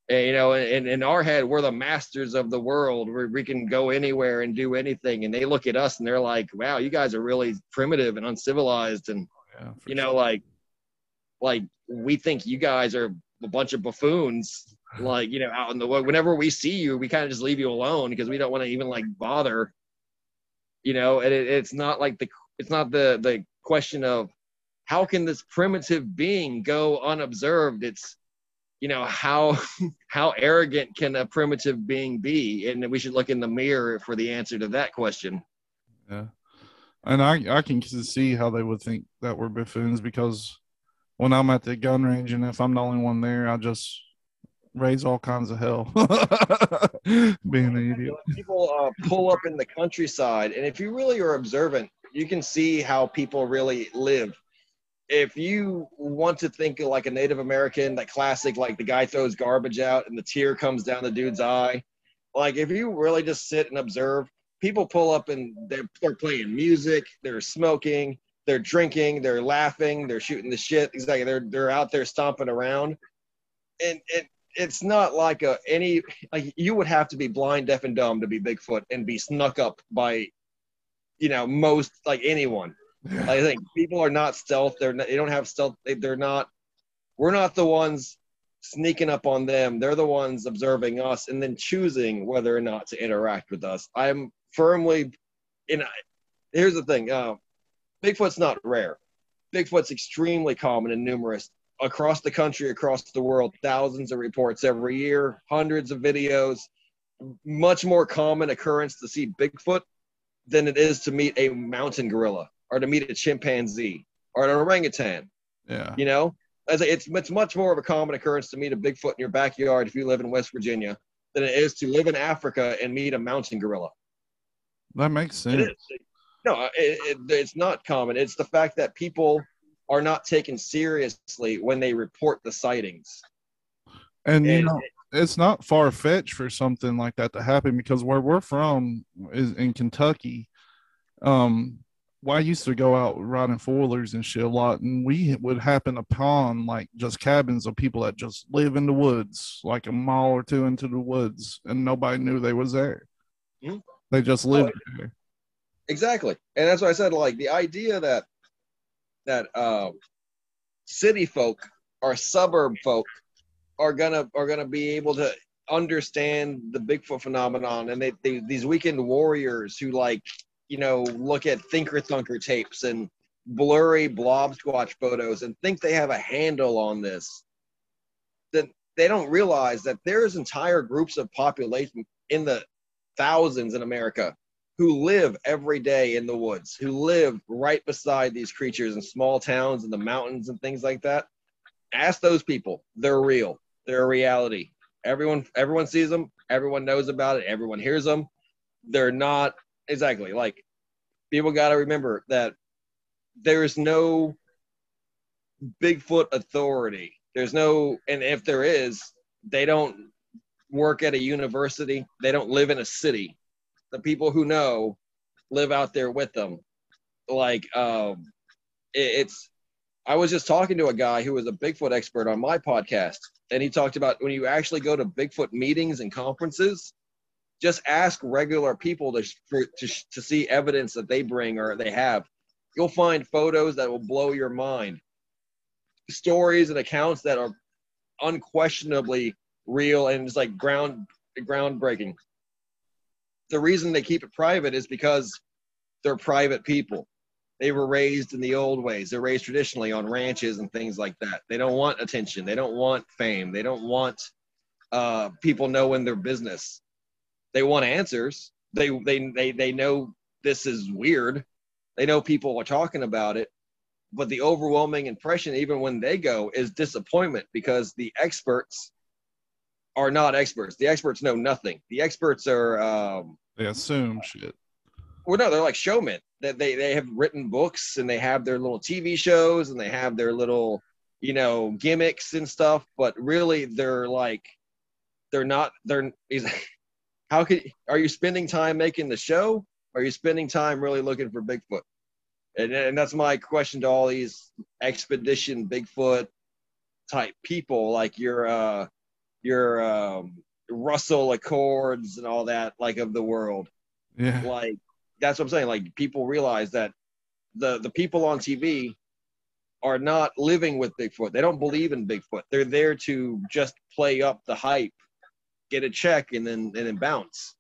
and, you know in, in our head we're the masters of the world. Where we can go anywhere and do anything. And they look at us and they're like wow you guys are really primitive and uncivilized. And yeah, you know sure. like like we think you guys are a bunch of buffoons like you know out in the whenever we see you we kind of just leave you alone because we don't want to even like bother you know? And it, it's not like the it's not the the question of how can this primitive being go unobserved? It's you know how [laughs] how arrogant can a primitive being be and we should look in the mirror for the answer to that question yeah and i i can see how they would think that we're buffoons because when i'm at the gun range and if i'm the only one there i just raise all kinds of hell. [laughs] Being an idiot. People uh, pull up in the countryside, and if you really are observant, you can see how people really live. If you want to think like a Native American, that classic, like the guy throws garbage out and the tear comes down the dude's eye, like if you really just sit and observe, people pull up and they're, they're playing music, they're smoking, they're drinking, they're laughing, they're shooting the shit. Exactly, they're they're out there stomping around, and and it's not like a any like you would have to be blind, deaf, and dumb to be Bigfoot and be snuck up by, you know, most like anyone. I think people are not stealth. They're not, they don't have stealth. They, they're not. We're not the ones sneaking up on them. They're the ones observing us and then choosing whether or not to interact with us. I'm firmly in. Here's the thing. Uh, Bigfoot's not rare. Bigfoot's extremely common and numerous across the country, across the world, thousands of reports every year, hundreds of videos. Much more common occurrence to see Bigfoot than it is to meet a mountain gorilla or to meet a chimpanzee or an orangutan. Yeah. You know, as it's it's much more of a common occurrence to meet a Bigfoot in your backyard if you live in West Virginia than it is to live in Africa and meet a mountain gorilla. That makes sense. No, it, it, it's not common. It's the fact that people are not taken seriously when they report the sightings. And, and you know, it's not far fetched for something like that to happen because where we're from is in Kentucky. Um, well, I used to go out riding foilers and shit a lot, and we would happen upon like just cabins of people that just live in the woods, like a mile or two into the woods, and nobody knew they was there. Mm-hmm. They just lived oh, there. Exactly, and that's why I said like the idea that that uh, city folk or suburb folk are gonna are gonna be able to understand the Bigfoot phenomenon, and they, they these weekend warriors who like you know look at Thinker Thunker tapes and blurry blob squatch photos and think they have a handle on this. Then they don't realize that there's entire groups of population in the thousands in America who live every day in the woods, who live right beside these creatures in small towns in the mountains and things like that. Ask those people. They're real. They're a reality. Everyone everyone sees them, everyone knows about it, everyone hears them. They're not exactly like people got to remember that there's no Bigfoot authority. There's no and if there is, they don't work at a university. They don't live in a city the people who know live out there with them. Like, um, it, it's, I was just talking to a guy who was a Bigfoot expert on my podcast, and he talked about when you actually go to Bigfoot meetings and conferences, just ask regular people to, to, to see evidence that they bring or they have. You'll find photos that will blow your mind, stories and accounts that are unquestionably real and it's like ground groundbreaking. The reason they keep it private is because they're private people. They were raised in the old ways. They're raised traditionally on ranches and things like that. They don't want attention. They don't want fame. They don't want uh, people knowing their business. They want answers. They they they they know this is weird. They know people are talking about it, but the overwhelming impression, even when they go, is disappointment because the experts are not experts. The experts know nothing. The experts are um, they assume shit. Well, no, they're like showmen. That they they have written books and they have their little TV shows and they have their little you know gimmicks and stuff. But really, they're like they're not. They're [laughs] how could are you spending time making the show? Are you spending time really looking for Bigfoot? And, and that's my question to all these expedition Bigfoot type people, like your uh, your um, Russell Acords and all that, like of the world. Yeah. Like that's what I'm saying. Like people realize that the the people on TV are not living with Bigfoot. They don't believe in Bigfoot. They're there to just play up the hype, get a check, and then and then bounce.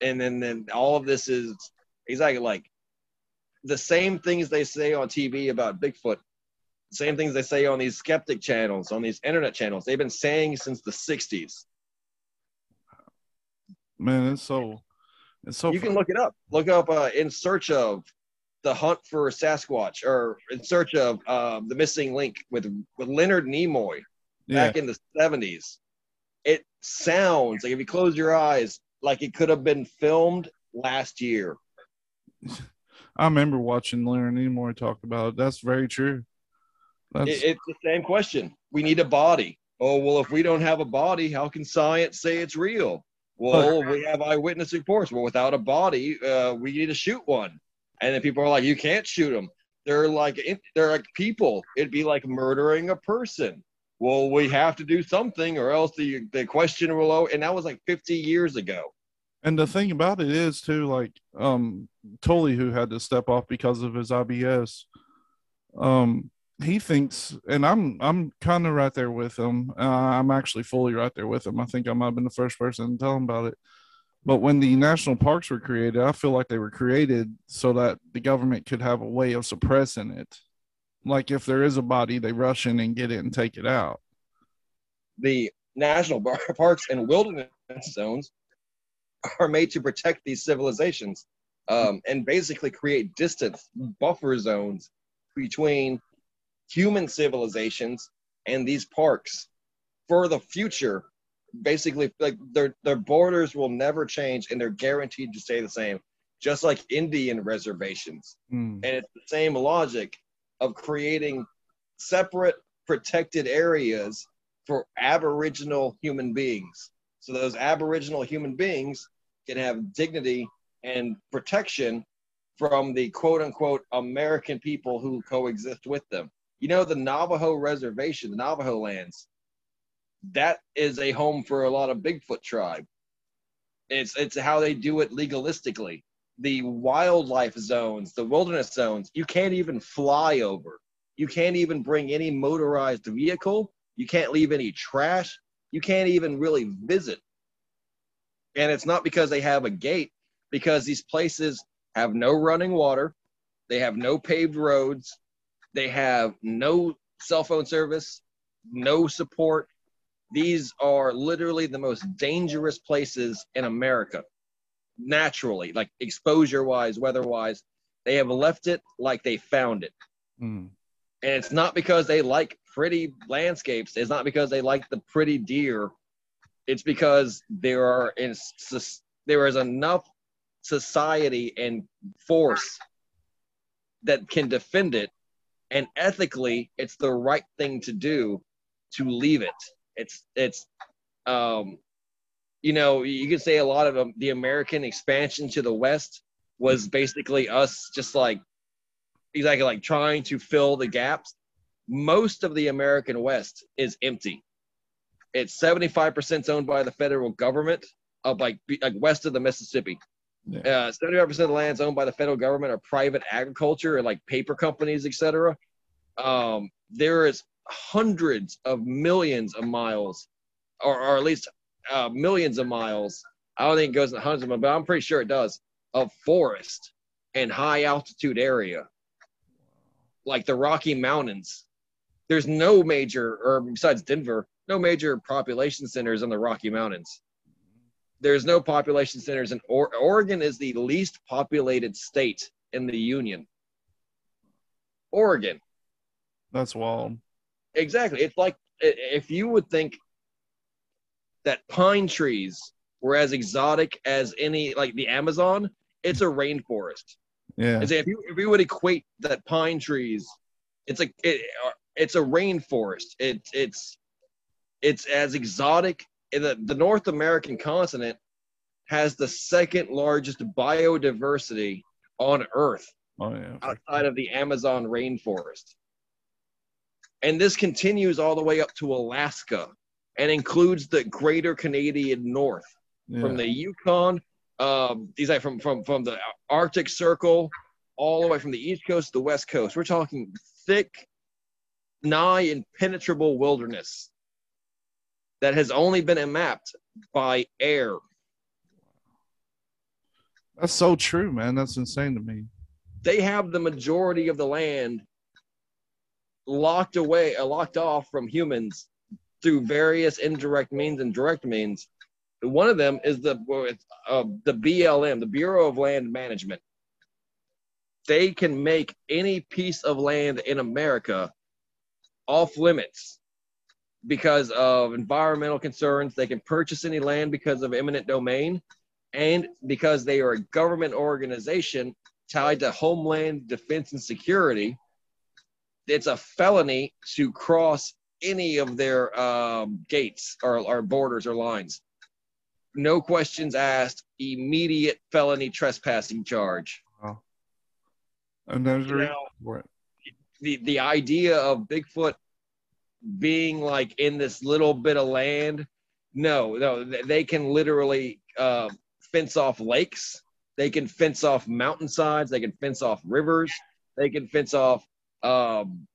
And then then all of this is exactly like the same things they say on TV about Bigfoot, same things they say on these skeptic channels, on these internet channels. They've been saying since the 60s. Man, it's so it's so You can look it up. Look up uh, in search of the hunt for Sasquatch or in search of uh, the missing link with with Leonard Nimoy yeah. back in the 70s. It sounds like if you close your eyes, like it could have been filmed last year. [laughs] I remember watching Larry Nimoy talk about it. That's very true. That's, It, it's the same question. We need a body. Oh well, if we don't have a body, how can science say it's real? Well, we have eyewitness reports. Well, without a body, uh, we need to shoot one. And then people are like, "You can't shoot them. They're like they're like people. It'd be like murdering a person." Well, we have to do something, or else the the question will. And that was like 50 years ago. and the thing about it is too, like um Tully, who had to step off because of his IBS. Um, he thinks, and I'm I'm kind of right there with him. Uh, I'm actually fully right there with him. I think I might have been the first person to tell him about it. But when the national parks were created, I feel like they were created so that the government could have a way of suppressing it. Like if there is a body, they rush in and get it and take it out. the national [laughs] parks and wilderness zones are made to protect these civilizations um, and basically create distance buffer zones between human civilizations and these parks for the future basically like their their borders will never change and they're guaranteed to stay the same just like indian reservations Hmm. and it's the same logic of creating separate protected areas for aboriginal human beings. So those aboriginal human beings can have dignity and protection from the quote unquote american people who coexist with them. You know the navajo reservation the navajo lands that is a home for a lot of bigfoot tribe. It's it's how they do it legalistically the wildlife zones the wilderness zones you can't even fly over. You can't even bring any motorized vehicle. You can't leave any trash. You can't even really visit. And it's not because they have a gate because these places have no running water. They have no paved roads. They have no cell phone service no support. These are literally the most dangerous places in america naturally like exposure wise weather wise they have left it like they found it. Hmm. and it's not because they like pretty landscapes it's not because they like the pretty deer. It's because there are in, there is enough society and force that can defend it and ethically it's the right thing to do to leave it. It's it's um you know you can say a lot of um, the american expansion to the west was basically us just like exactly like trying to fill the gaps. Most of the american west is empty. It's 75% owned by the federal government of like like west of the mississippi. Yeah. uh, 75% of the lands owned by the federal government are private agriculture and like paper companies etc um, there is hundreds of millions of miles, or, or at least uh, millions of miles. I don't think it goes in hundreds of miles, but I'm pretty sure it does of forest and high altitude area, like the Rocky Mountains. There's no major, or besides Denver, no major population centers in the Rocky Mountains. There's no population centers in or- Oregon is the least populated state in the union. Oregon. That's wild. Exactly. It's like if you would think that pine trees were as exotic as any like the Amazon, it's a rainforest. Yeah. As if you if you would equate that pine trees, it's a it, uh, it's a rainforest. It's it's it's as exotic. The, the North American continent has the second largest biodiversity on Earth Oh yeah. outside of the Amazon rainforest. And this continues all the way up to Alaska and includes the greater Canadian North yeah. from the Yukon, um, these are from, from, from the Arctic Circle, all the way from the East Coast to the West Coast. We're talking thick, nigh impenetrable wilderness that has only been mapped by air. That's so true, man. That's insane to me. They have the majority of the land locked away, uh, locked off from humans through various indirect means and direct means. One of them is the uh, the BLM, the Bureau of Land Management. They can make any piece of land in America off limits because of environmental concerns. They can purchase any land because of eminent domain, and because they are a government organization tied to Homeland Defense and Security. It's a felony to cross any of their um, gates or, or borders or lines. No questions asked. Immediate felony trespassing charge. Wow. And there's a for it. the the idea of Bigfoot being like in this little bit of land. No, no, they can literally uh, fence off lakes. They can fence off mountainsides. They can fence off rivers. They can fence off um,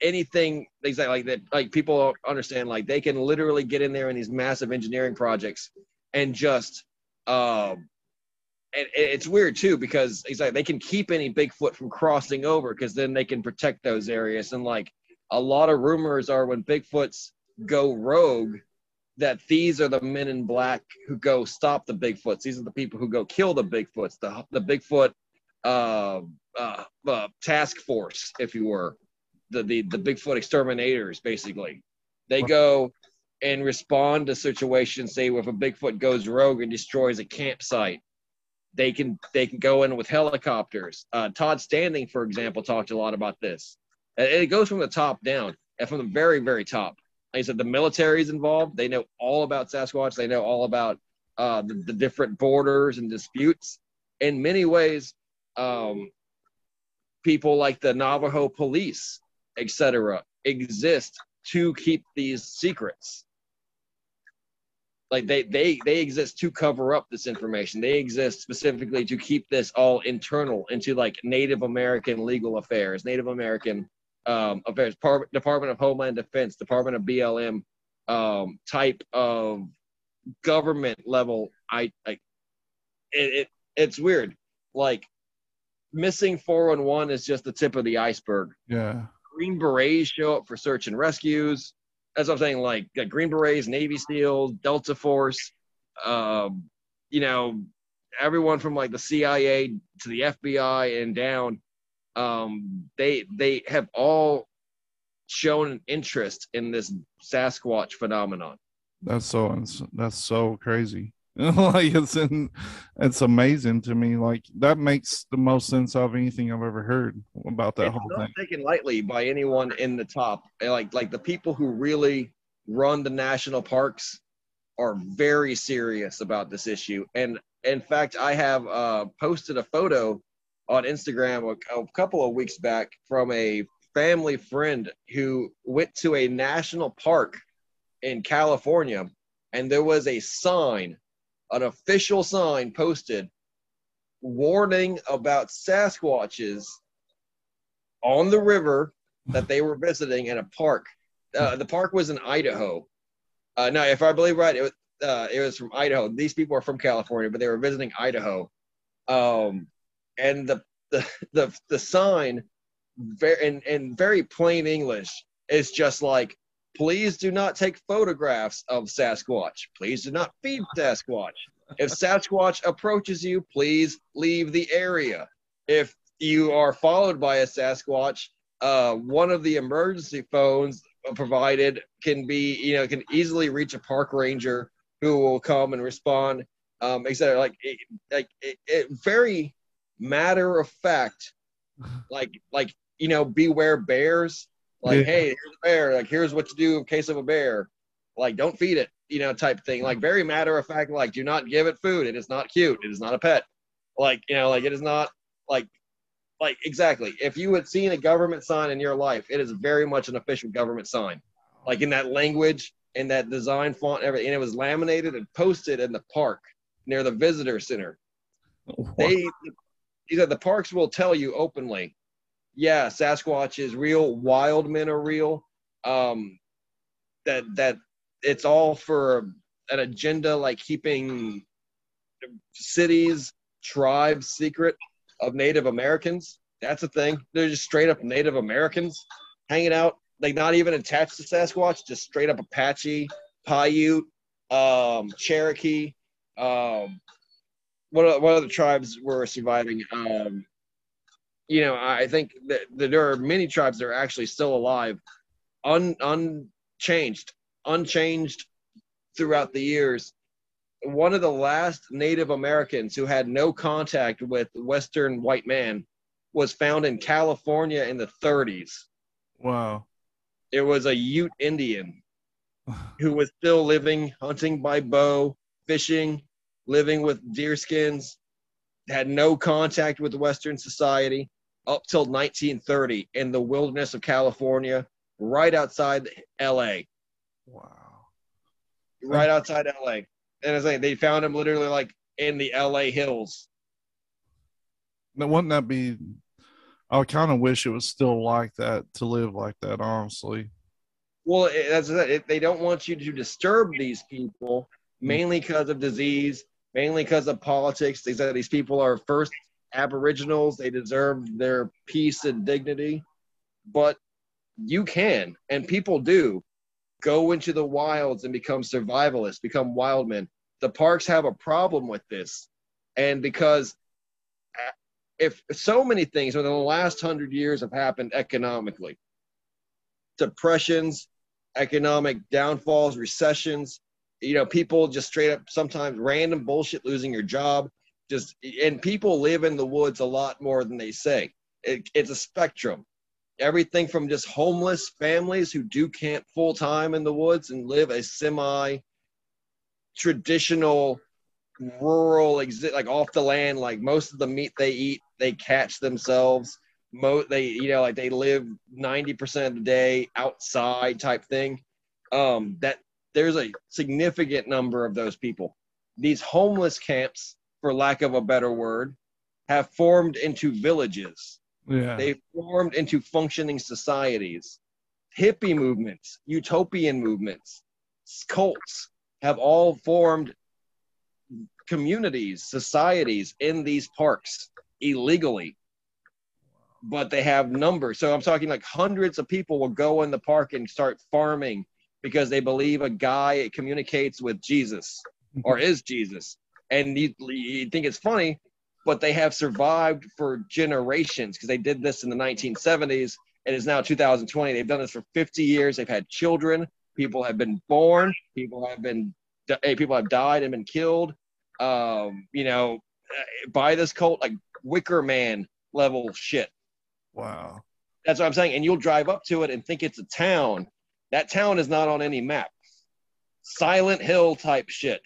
anything exactly like that. Like people understand, like they can literally get in there in these massive engineering projects and just um, and it's weird too because exactly they can keep any Bigfoot from crossing over because then they can protect those areas. And like a lot of rumors are when Bigfoots go rogue, that these are the men in black who go stop the Bigfoots. These are the people who go kill the Bigfoots, the the Bigfoot uh, uh, uh, task force, if you were, the the the Bigfoot exterminators, basically. They go and respond to situations. Say if a Bigfoot goes rogue and destroys a campsite, they can they can go in with helicopters. Uh, Todd Standing, for example, talked a lot about this. And it goes from the top down, and from the very very top. Like I said, the military is involved. They know all about Sasquatch. They know all about uh, the, the different borders and disputes. In many ways, um, people like the Navajo police, etc., exist to keep these secrets. Like they they they exist to cover up this information. They exist specifically to keep this all internal into like Native American legal affairs, Native American um, affairs, Par- Department of Homeland Defense, Department of BLM um, type of government level. I like it, it. It's weird. Like missing 411 is just the tip of the iceberg. Yeah. Green Berets show up for search and rescues. What I'm saying. Like Green Berets, Navy SEALs, Delta Force, um, you know, everyone from like the CIA to the FBI and down. Um, they they have all shown an interest in this Sasquatch phenomenon. That's so that's so crazy. [laughs] like it's in, it's amazing to me. Like that makes the most sense of anything I've ever heard about that it's whole not thing. taken lightly by anyone in the top. Like like the people who really run the national parks are very serious about this issue. And in fact, I have uh, posted a photo on Instagram a, a couple of weeks back from a family friend who went to a national park in California, and there was a sign, an official sign posted warning about Sasquatches on the river that they were visiting in a park. Uh, the park was in Idaho. Uh, no, if I believe right, it was uh, it was from Idaho. These people are from California, but they were visiting Idaho. Um, and the the the, the sign, very in, in very plain English, is just like, please do not take photographs of Sasquatch. Please do not feed Sasquatch. If Sasquatch approaches you, please leave the area. If you are followed by a Sasquatch, uh, one of the emergency phones provided can be, you know, can easily reach a park ranger who will come and respond, um, etc. Like, it, like it, it, very matter of fact, [laughs] like, like you know, beware bears. Like, yeah. hey, here's a bear. Like, here's what to do in case of a bear. Like, don't feed it, you know, type thing. Like, very matter of fact. Like, do not give it food. It is not cute. It is not a pet. Like, you know, like it is not like like exactly if you had seen a government sign in your life it is very much an official government sign like in that language in that design font and everything and it was laminated and posted in the park near the visitor center oh, they he said the parks will tell you openly yeah sasquatch is real wild men are real um that that it's all for an agenda like keeping cities tribes secret of Native Americans. That's a thing. They're just straight up Native Americans hanging out, like not even attached to Sasquatch, just straight up Apache, Paiute, um, Cherokee. Um, what what other tribes were surviving? Um, you know, I think that, that there are many tribes that are actually still alive, un, unchanged, unchanged throughout the years one of the last Native Americans who had no contact with Western white man was found in California in the 30s. Wow. It was a Ute Indian [laughs] who was still living, hunting by bow, fishing, living with deerskins, had no contact with Western society up till 1930 in the wilderness of California, right outside LA. Wow. Right outside LA and it's like they found him literally like in the LA hills. Now, wouldn't that be? I kind of wish it was still like that to live like that. Honestly. Well, that's it. They don't want you to disturb these people mainly because of disease, mainly because of politics. They said these people are first Aboriginals. They deserve their peace and dignity. But you can, and people do, go into the wilds and become survivalists, become wildmen the parks have a problem with this. And because uh, if so many things within the last hundred years have happened economically, depressions, economic downfalls, recessions, you know, people just straight up sometimes random bullshit losing your job. Just and people live in the woods a lot more than they say. It, it's a spectrum. Everything from just homeless families who do camp full time in the woods and live a semi traditional rural exist like off the land like most of the meat they eat they catch themselves Mo- they you know like they live 90% of the day outside type thing um that there's a significant number of those people these homeless camps for lack of a better word have formed into villages yeah they formed into functioning societies hippie movements utopian movements cults have all formed communities, societies in these parks illegally. But they have numbers. So I'm talking like hundreds of people will go in the park and start farming because they believe a guy communicates with Jesus or [laughs] is Jesus. And you, you think it's funny, but they have survived for generations because they did this in the 1970s and it's now 2020. They've done this for 50 years. They've had children. People have been born. People have been people have died and been killed. Um, you know, by this cult, like Wicker Man level shit. Wow. That's what I'm saying. And you'll drive up to it and think it's a town. That town is not on any map. Silent Hill type shit.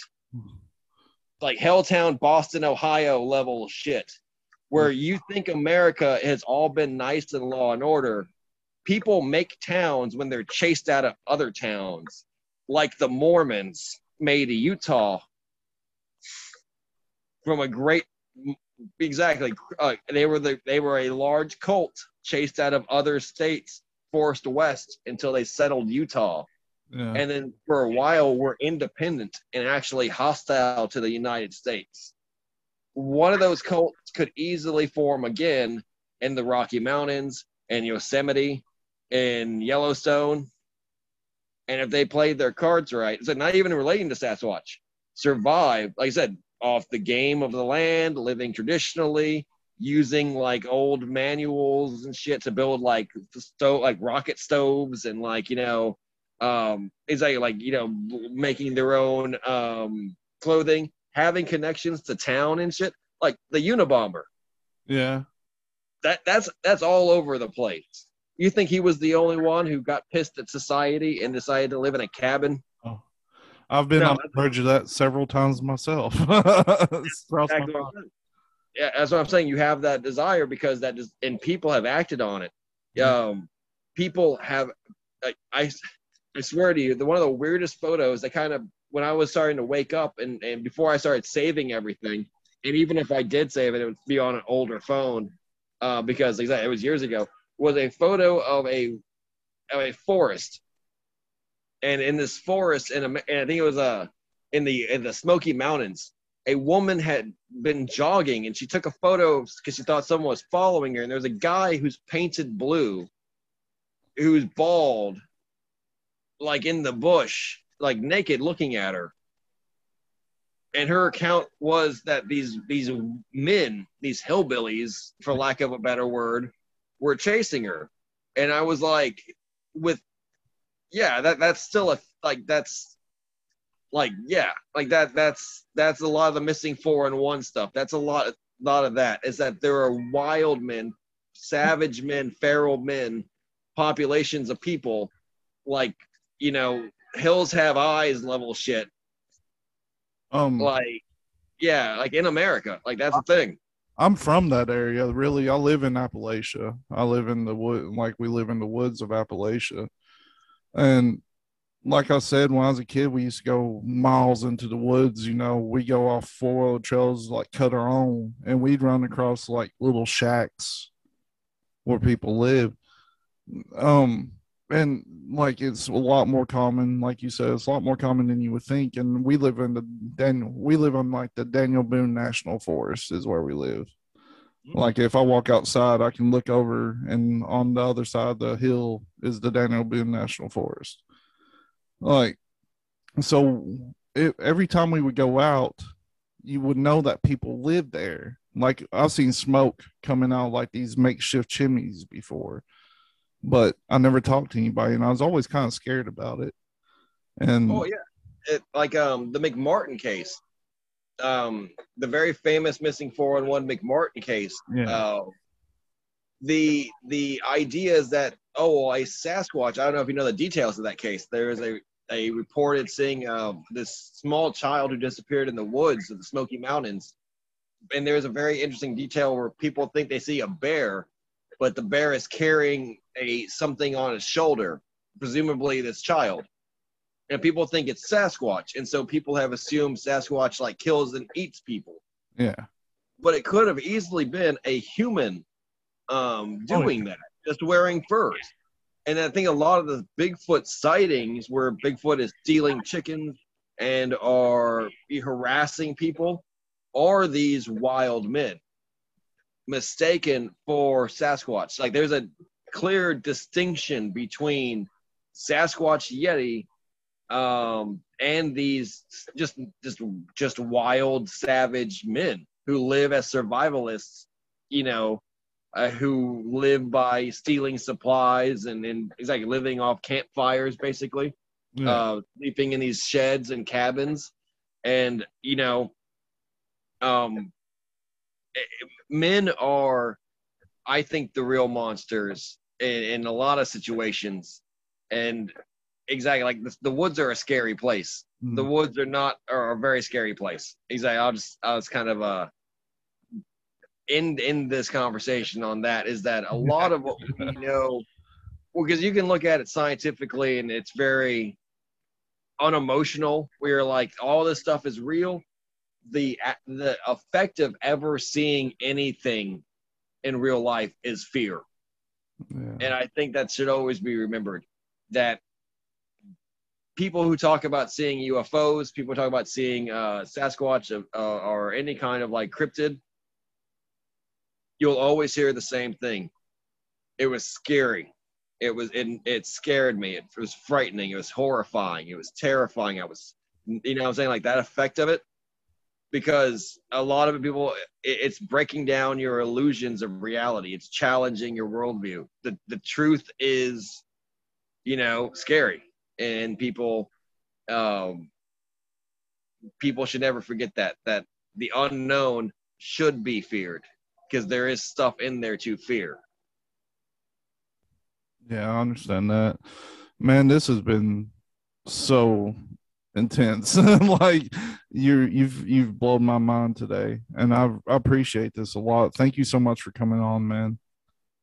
Like Helltown, Boston, Ohio level shit. Where you think America has all been nice and law and order, people make towns when they're chased out of other towns, like the Mormons made Utah from a great exactly uh, they were the they were a large cult chased out of other states forced west until they settled Utah. Yeah. And then for a while we're independent and actually hostile to the United States. One of those cults could easily form again in the Rocky Mountains and Yosemite and Yellowstone. And if they played their cards right, so not even relating to Sasquatch, survive, like I said, off the game of the land, living traditionally, using like old manuals and shit to build like stove, like rocket stoves and like you know, um, is like like you know making their own um clothing, having connections to town and shit, like the Unabomber. yeah. That that's that's all over the place. You think he was the only one who got pissed at society and decided to live in a cabin? Oh, I've been No, on the verge of that several times myself. [laughs] My Exactly saying. Yeah, that's what I'm saying. You have that desire because that is, and people have acted on it. Um, people have. I, I, I swear to you, the one of the weirdest photos. that kind of when I was starting to wake up and and before I started saving everything, and even if I did save it, it would be on an older phone, uh, because exactly it was years ago. Was a photo of a of a forest, and in this forest, in a, and I think it was uh, in the in the Smoky Mountains a woman had been jogging and she took a photo because she thought someone was following her and there was a guy who's painted blue who's bald like in the bush like naked looking at her. And her account was that these these men these hillbillies for lack of a better word were chasing her. And i was like with yeah that that's still a like that's like yeah like that that's that's a lot of the missing four and one stuff. That's a lot lot of that is that there are wild men savage men feral men populations of people like you know hills have eyes level shit Um, like yeah like in america like that's the thing I'm from that area. Really, I live in Appalachia. I live in the wood, like we live in the woods of Appalachia. And like I said, when I was a kid, we used to go miles into the woods. You know, we go off four wheel trails, like cut our own, and we'd run across like little shacks where people live. Um, and like it's a lot more common, like you said, it's a lot more common than you would think. And we live in the Daniel, we live on like the Daniel Boone National Forest is where we live. Mm-hmm. Like if I walk outside, I can look over, and on the other side of the hill is the Daniel Boone National Forest. Like, so it, every time we would go out, you would know that people live there. Like I've seen smoke coming out like these makeshift chimneys before, but I never talked to anybody, and I was always kind of scared about it. And oh yeah it, like um the mcmartin case um the very famous missing 411 mcmartin case yeah, uh, the the idea is that oh well, a Sasquatch. I don't know if you know the details of that case. There is a a reported seeing um, this small child who disappeared in the woods of the Smoky Mountains, and there's a very interesting detail where people think they see a bear, but the bear is carrying a something on his shoulder, presumably this child. And people think it's Sasquatch, and so people have assumed Sasquatch like kills and eats people yeah, but it could have easily been a human um, Oh, doing that, just wearing furs. And I think a lot of the Bigfoot sightings where Bigfoot is stealing chickens and are harassing people are these wild men mistaken for Sasquatch. Like there's a clear distinction between Sasquatch Yeti um, and these just just just wild savage men who live as survivalists, you know, uh, who live by stealing supplies and and like living off campfires, basically, yeah. uh, sleeping in these sheds and cabins, and you know, um, eh, men are, I think, the real monsters in, in a lot of situations, and exactly like the, the woods are a scary place Mm. the woods are not are a very scary place. Exactly. I'll just I was kind of uh end in this conversation on that is that a lot of what we [laughs] know well because you can look at it scientifically and it's very unemotional We're like all this stuff is real the the effect of ever seeing anything in real life is fear And I think that should always be remembered that people who talk about seeing UFOs, people talk about seeing uh, Sasquatch uh, or any kind of like cryptid, you'll always hear the same thing. It was scary. It was it, it scared me. It was frightening. It was horrifying. It was terrifying. I was you know I'm saying like that effect of it because a lot of people it's breaking down your illusions of reality. It's challenging your worldview. The the truth is you know scary. And people um people should never forget that that the unknown should be feared because there is stuff in there to fear. Yeah i understand that. Man this has been so intense. [laughs] like you you've you've blown my mind today, and I, I appreciate this a lot. Thank you so much for coming on, man.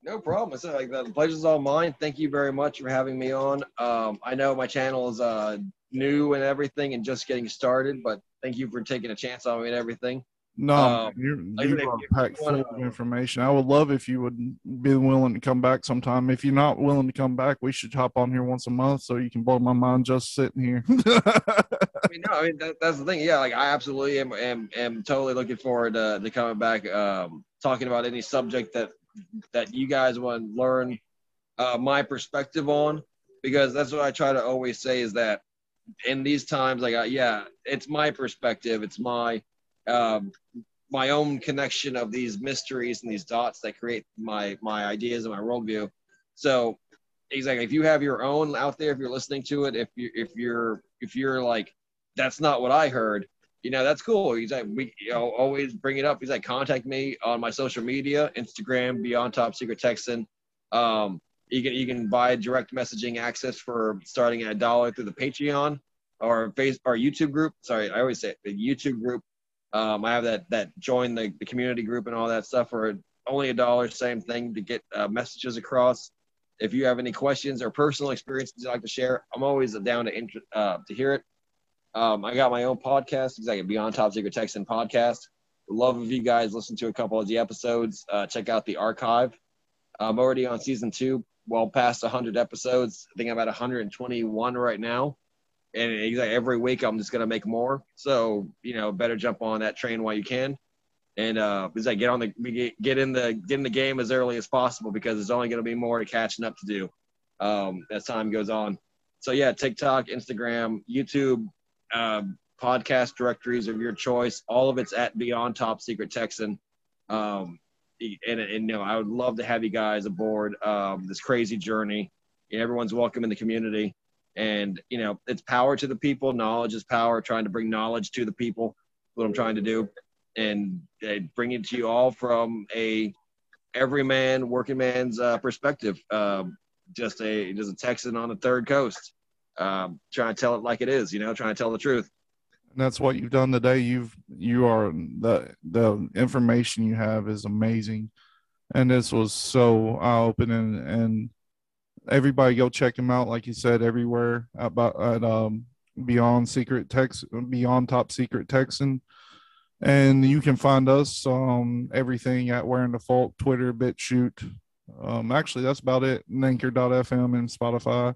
No problem. It's like the pleasure's all mine. Thank you very much for having me on. Um, I know my channel is uh, new and everything, and just getting started, but thank you for taking a chance on me and everything. No, um, you're, you are packed full of information. I would love if you would be willing to come back sometime. If you're not willing to come back, we should hop on here once a month so you can blow my mind just sitting here. [laughs] I mean, no, I mean that, that's the thing. Yeah, like I absolutely am, am, am totally looking forward to, to coming back, um, talking about any subject that that you guys want to learn uh, my perspective on, because that's what I try to always say is that in these times, like, uh, yeah, it's my perspective, it's my um, my own connection of these mysteries and these dots that create my my ideas and my worldview. So exactly, if you have your own out there, if you're listening to it, if you if you're if you're like, that's not what I heard, you know, that's cool. He's like, we you know, always bring it up. He's like, contact me on my social media, Instagram, Beyond Top Secret Texan. Um, you can you can buy direct messaging access for starting at a dollar through the Patreon or face or YouTube group. Sorry, I always say it, the YouTube group um, I have that that join the, the community group and all that stuff for only a dollar. Same thing to get uh, messages across. If you have any questions or personal experiences you'd like to share, I'm always down to uh, to hear it. Um, I got my own podcast, exactly Beyond Top Secret Texan podcast. Love if you guys listen to a couple of the episodes. Uh, check out the archive. I'm already on season two, well past 100 episodes. I think I'm at 121 right now and exactly every week I'm just gonna make more. So you know, better jump on that train while you can, and uh, is like get on the get in the get in the game as early as possible because there's only gonna be more catching up to do um, as time goes on. So yeah, TikTok, Instagram, YouTube, um, podcast directories of your choice. All of it's at Beyond Top Secret Texan. Um, and, and, you know, I would love to have you guys aboard um, this crazy journey. Everyone's welcome in the community and you know it's power to the people. Knowledge is power trying to bring knowledge to the people what i'm trying to do. And uh, bring it to you all from a everyman working man's uh, perspective. Um, just a just a texan on the third coast. Um, trying to tell it like it is you know trying to tell the truth. And that's what you've done today. You've you are the the information you have is amazing. And this was so eye-opening and everybody go check him out like you said everywhere about at um beyond secret text beyond top secret texan. And you can find us um everything at wearing the fault twitter BitChute. Um actually that's about it. Anchor.fm and spotify.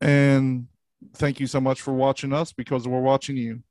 And thank you so much for watching us because we're watching you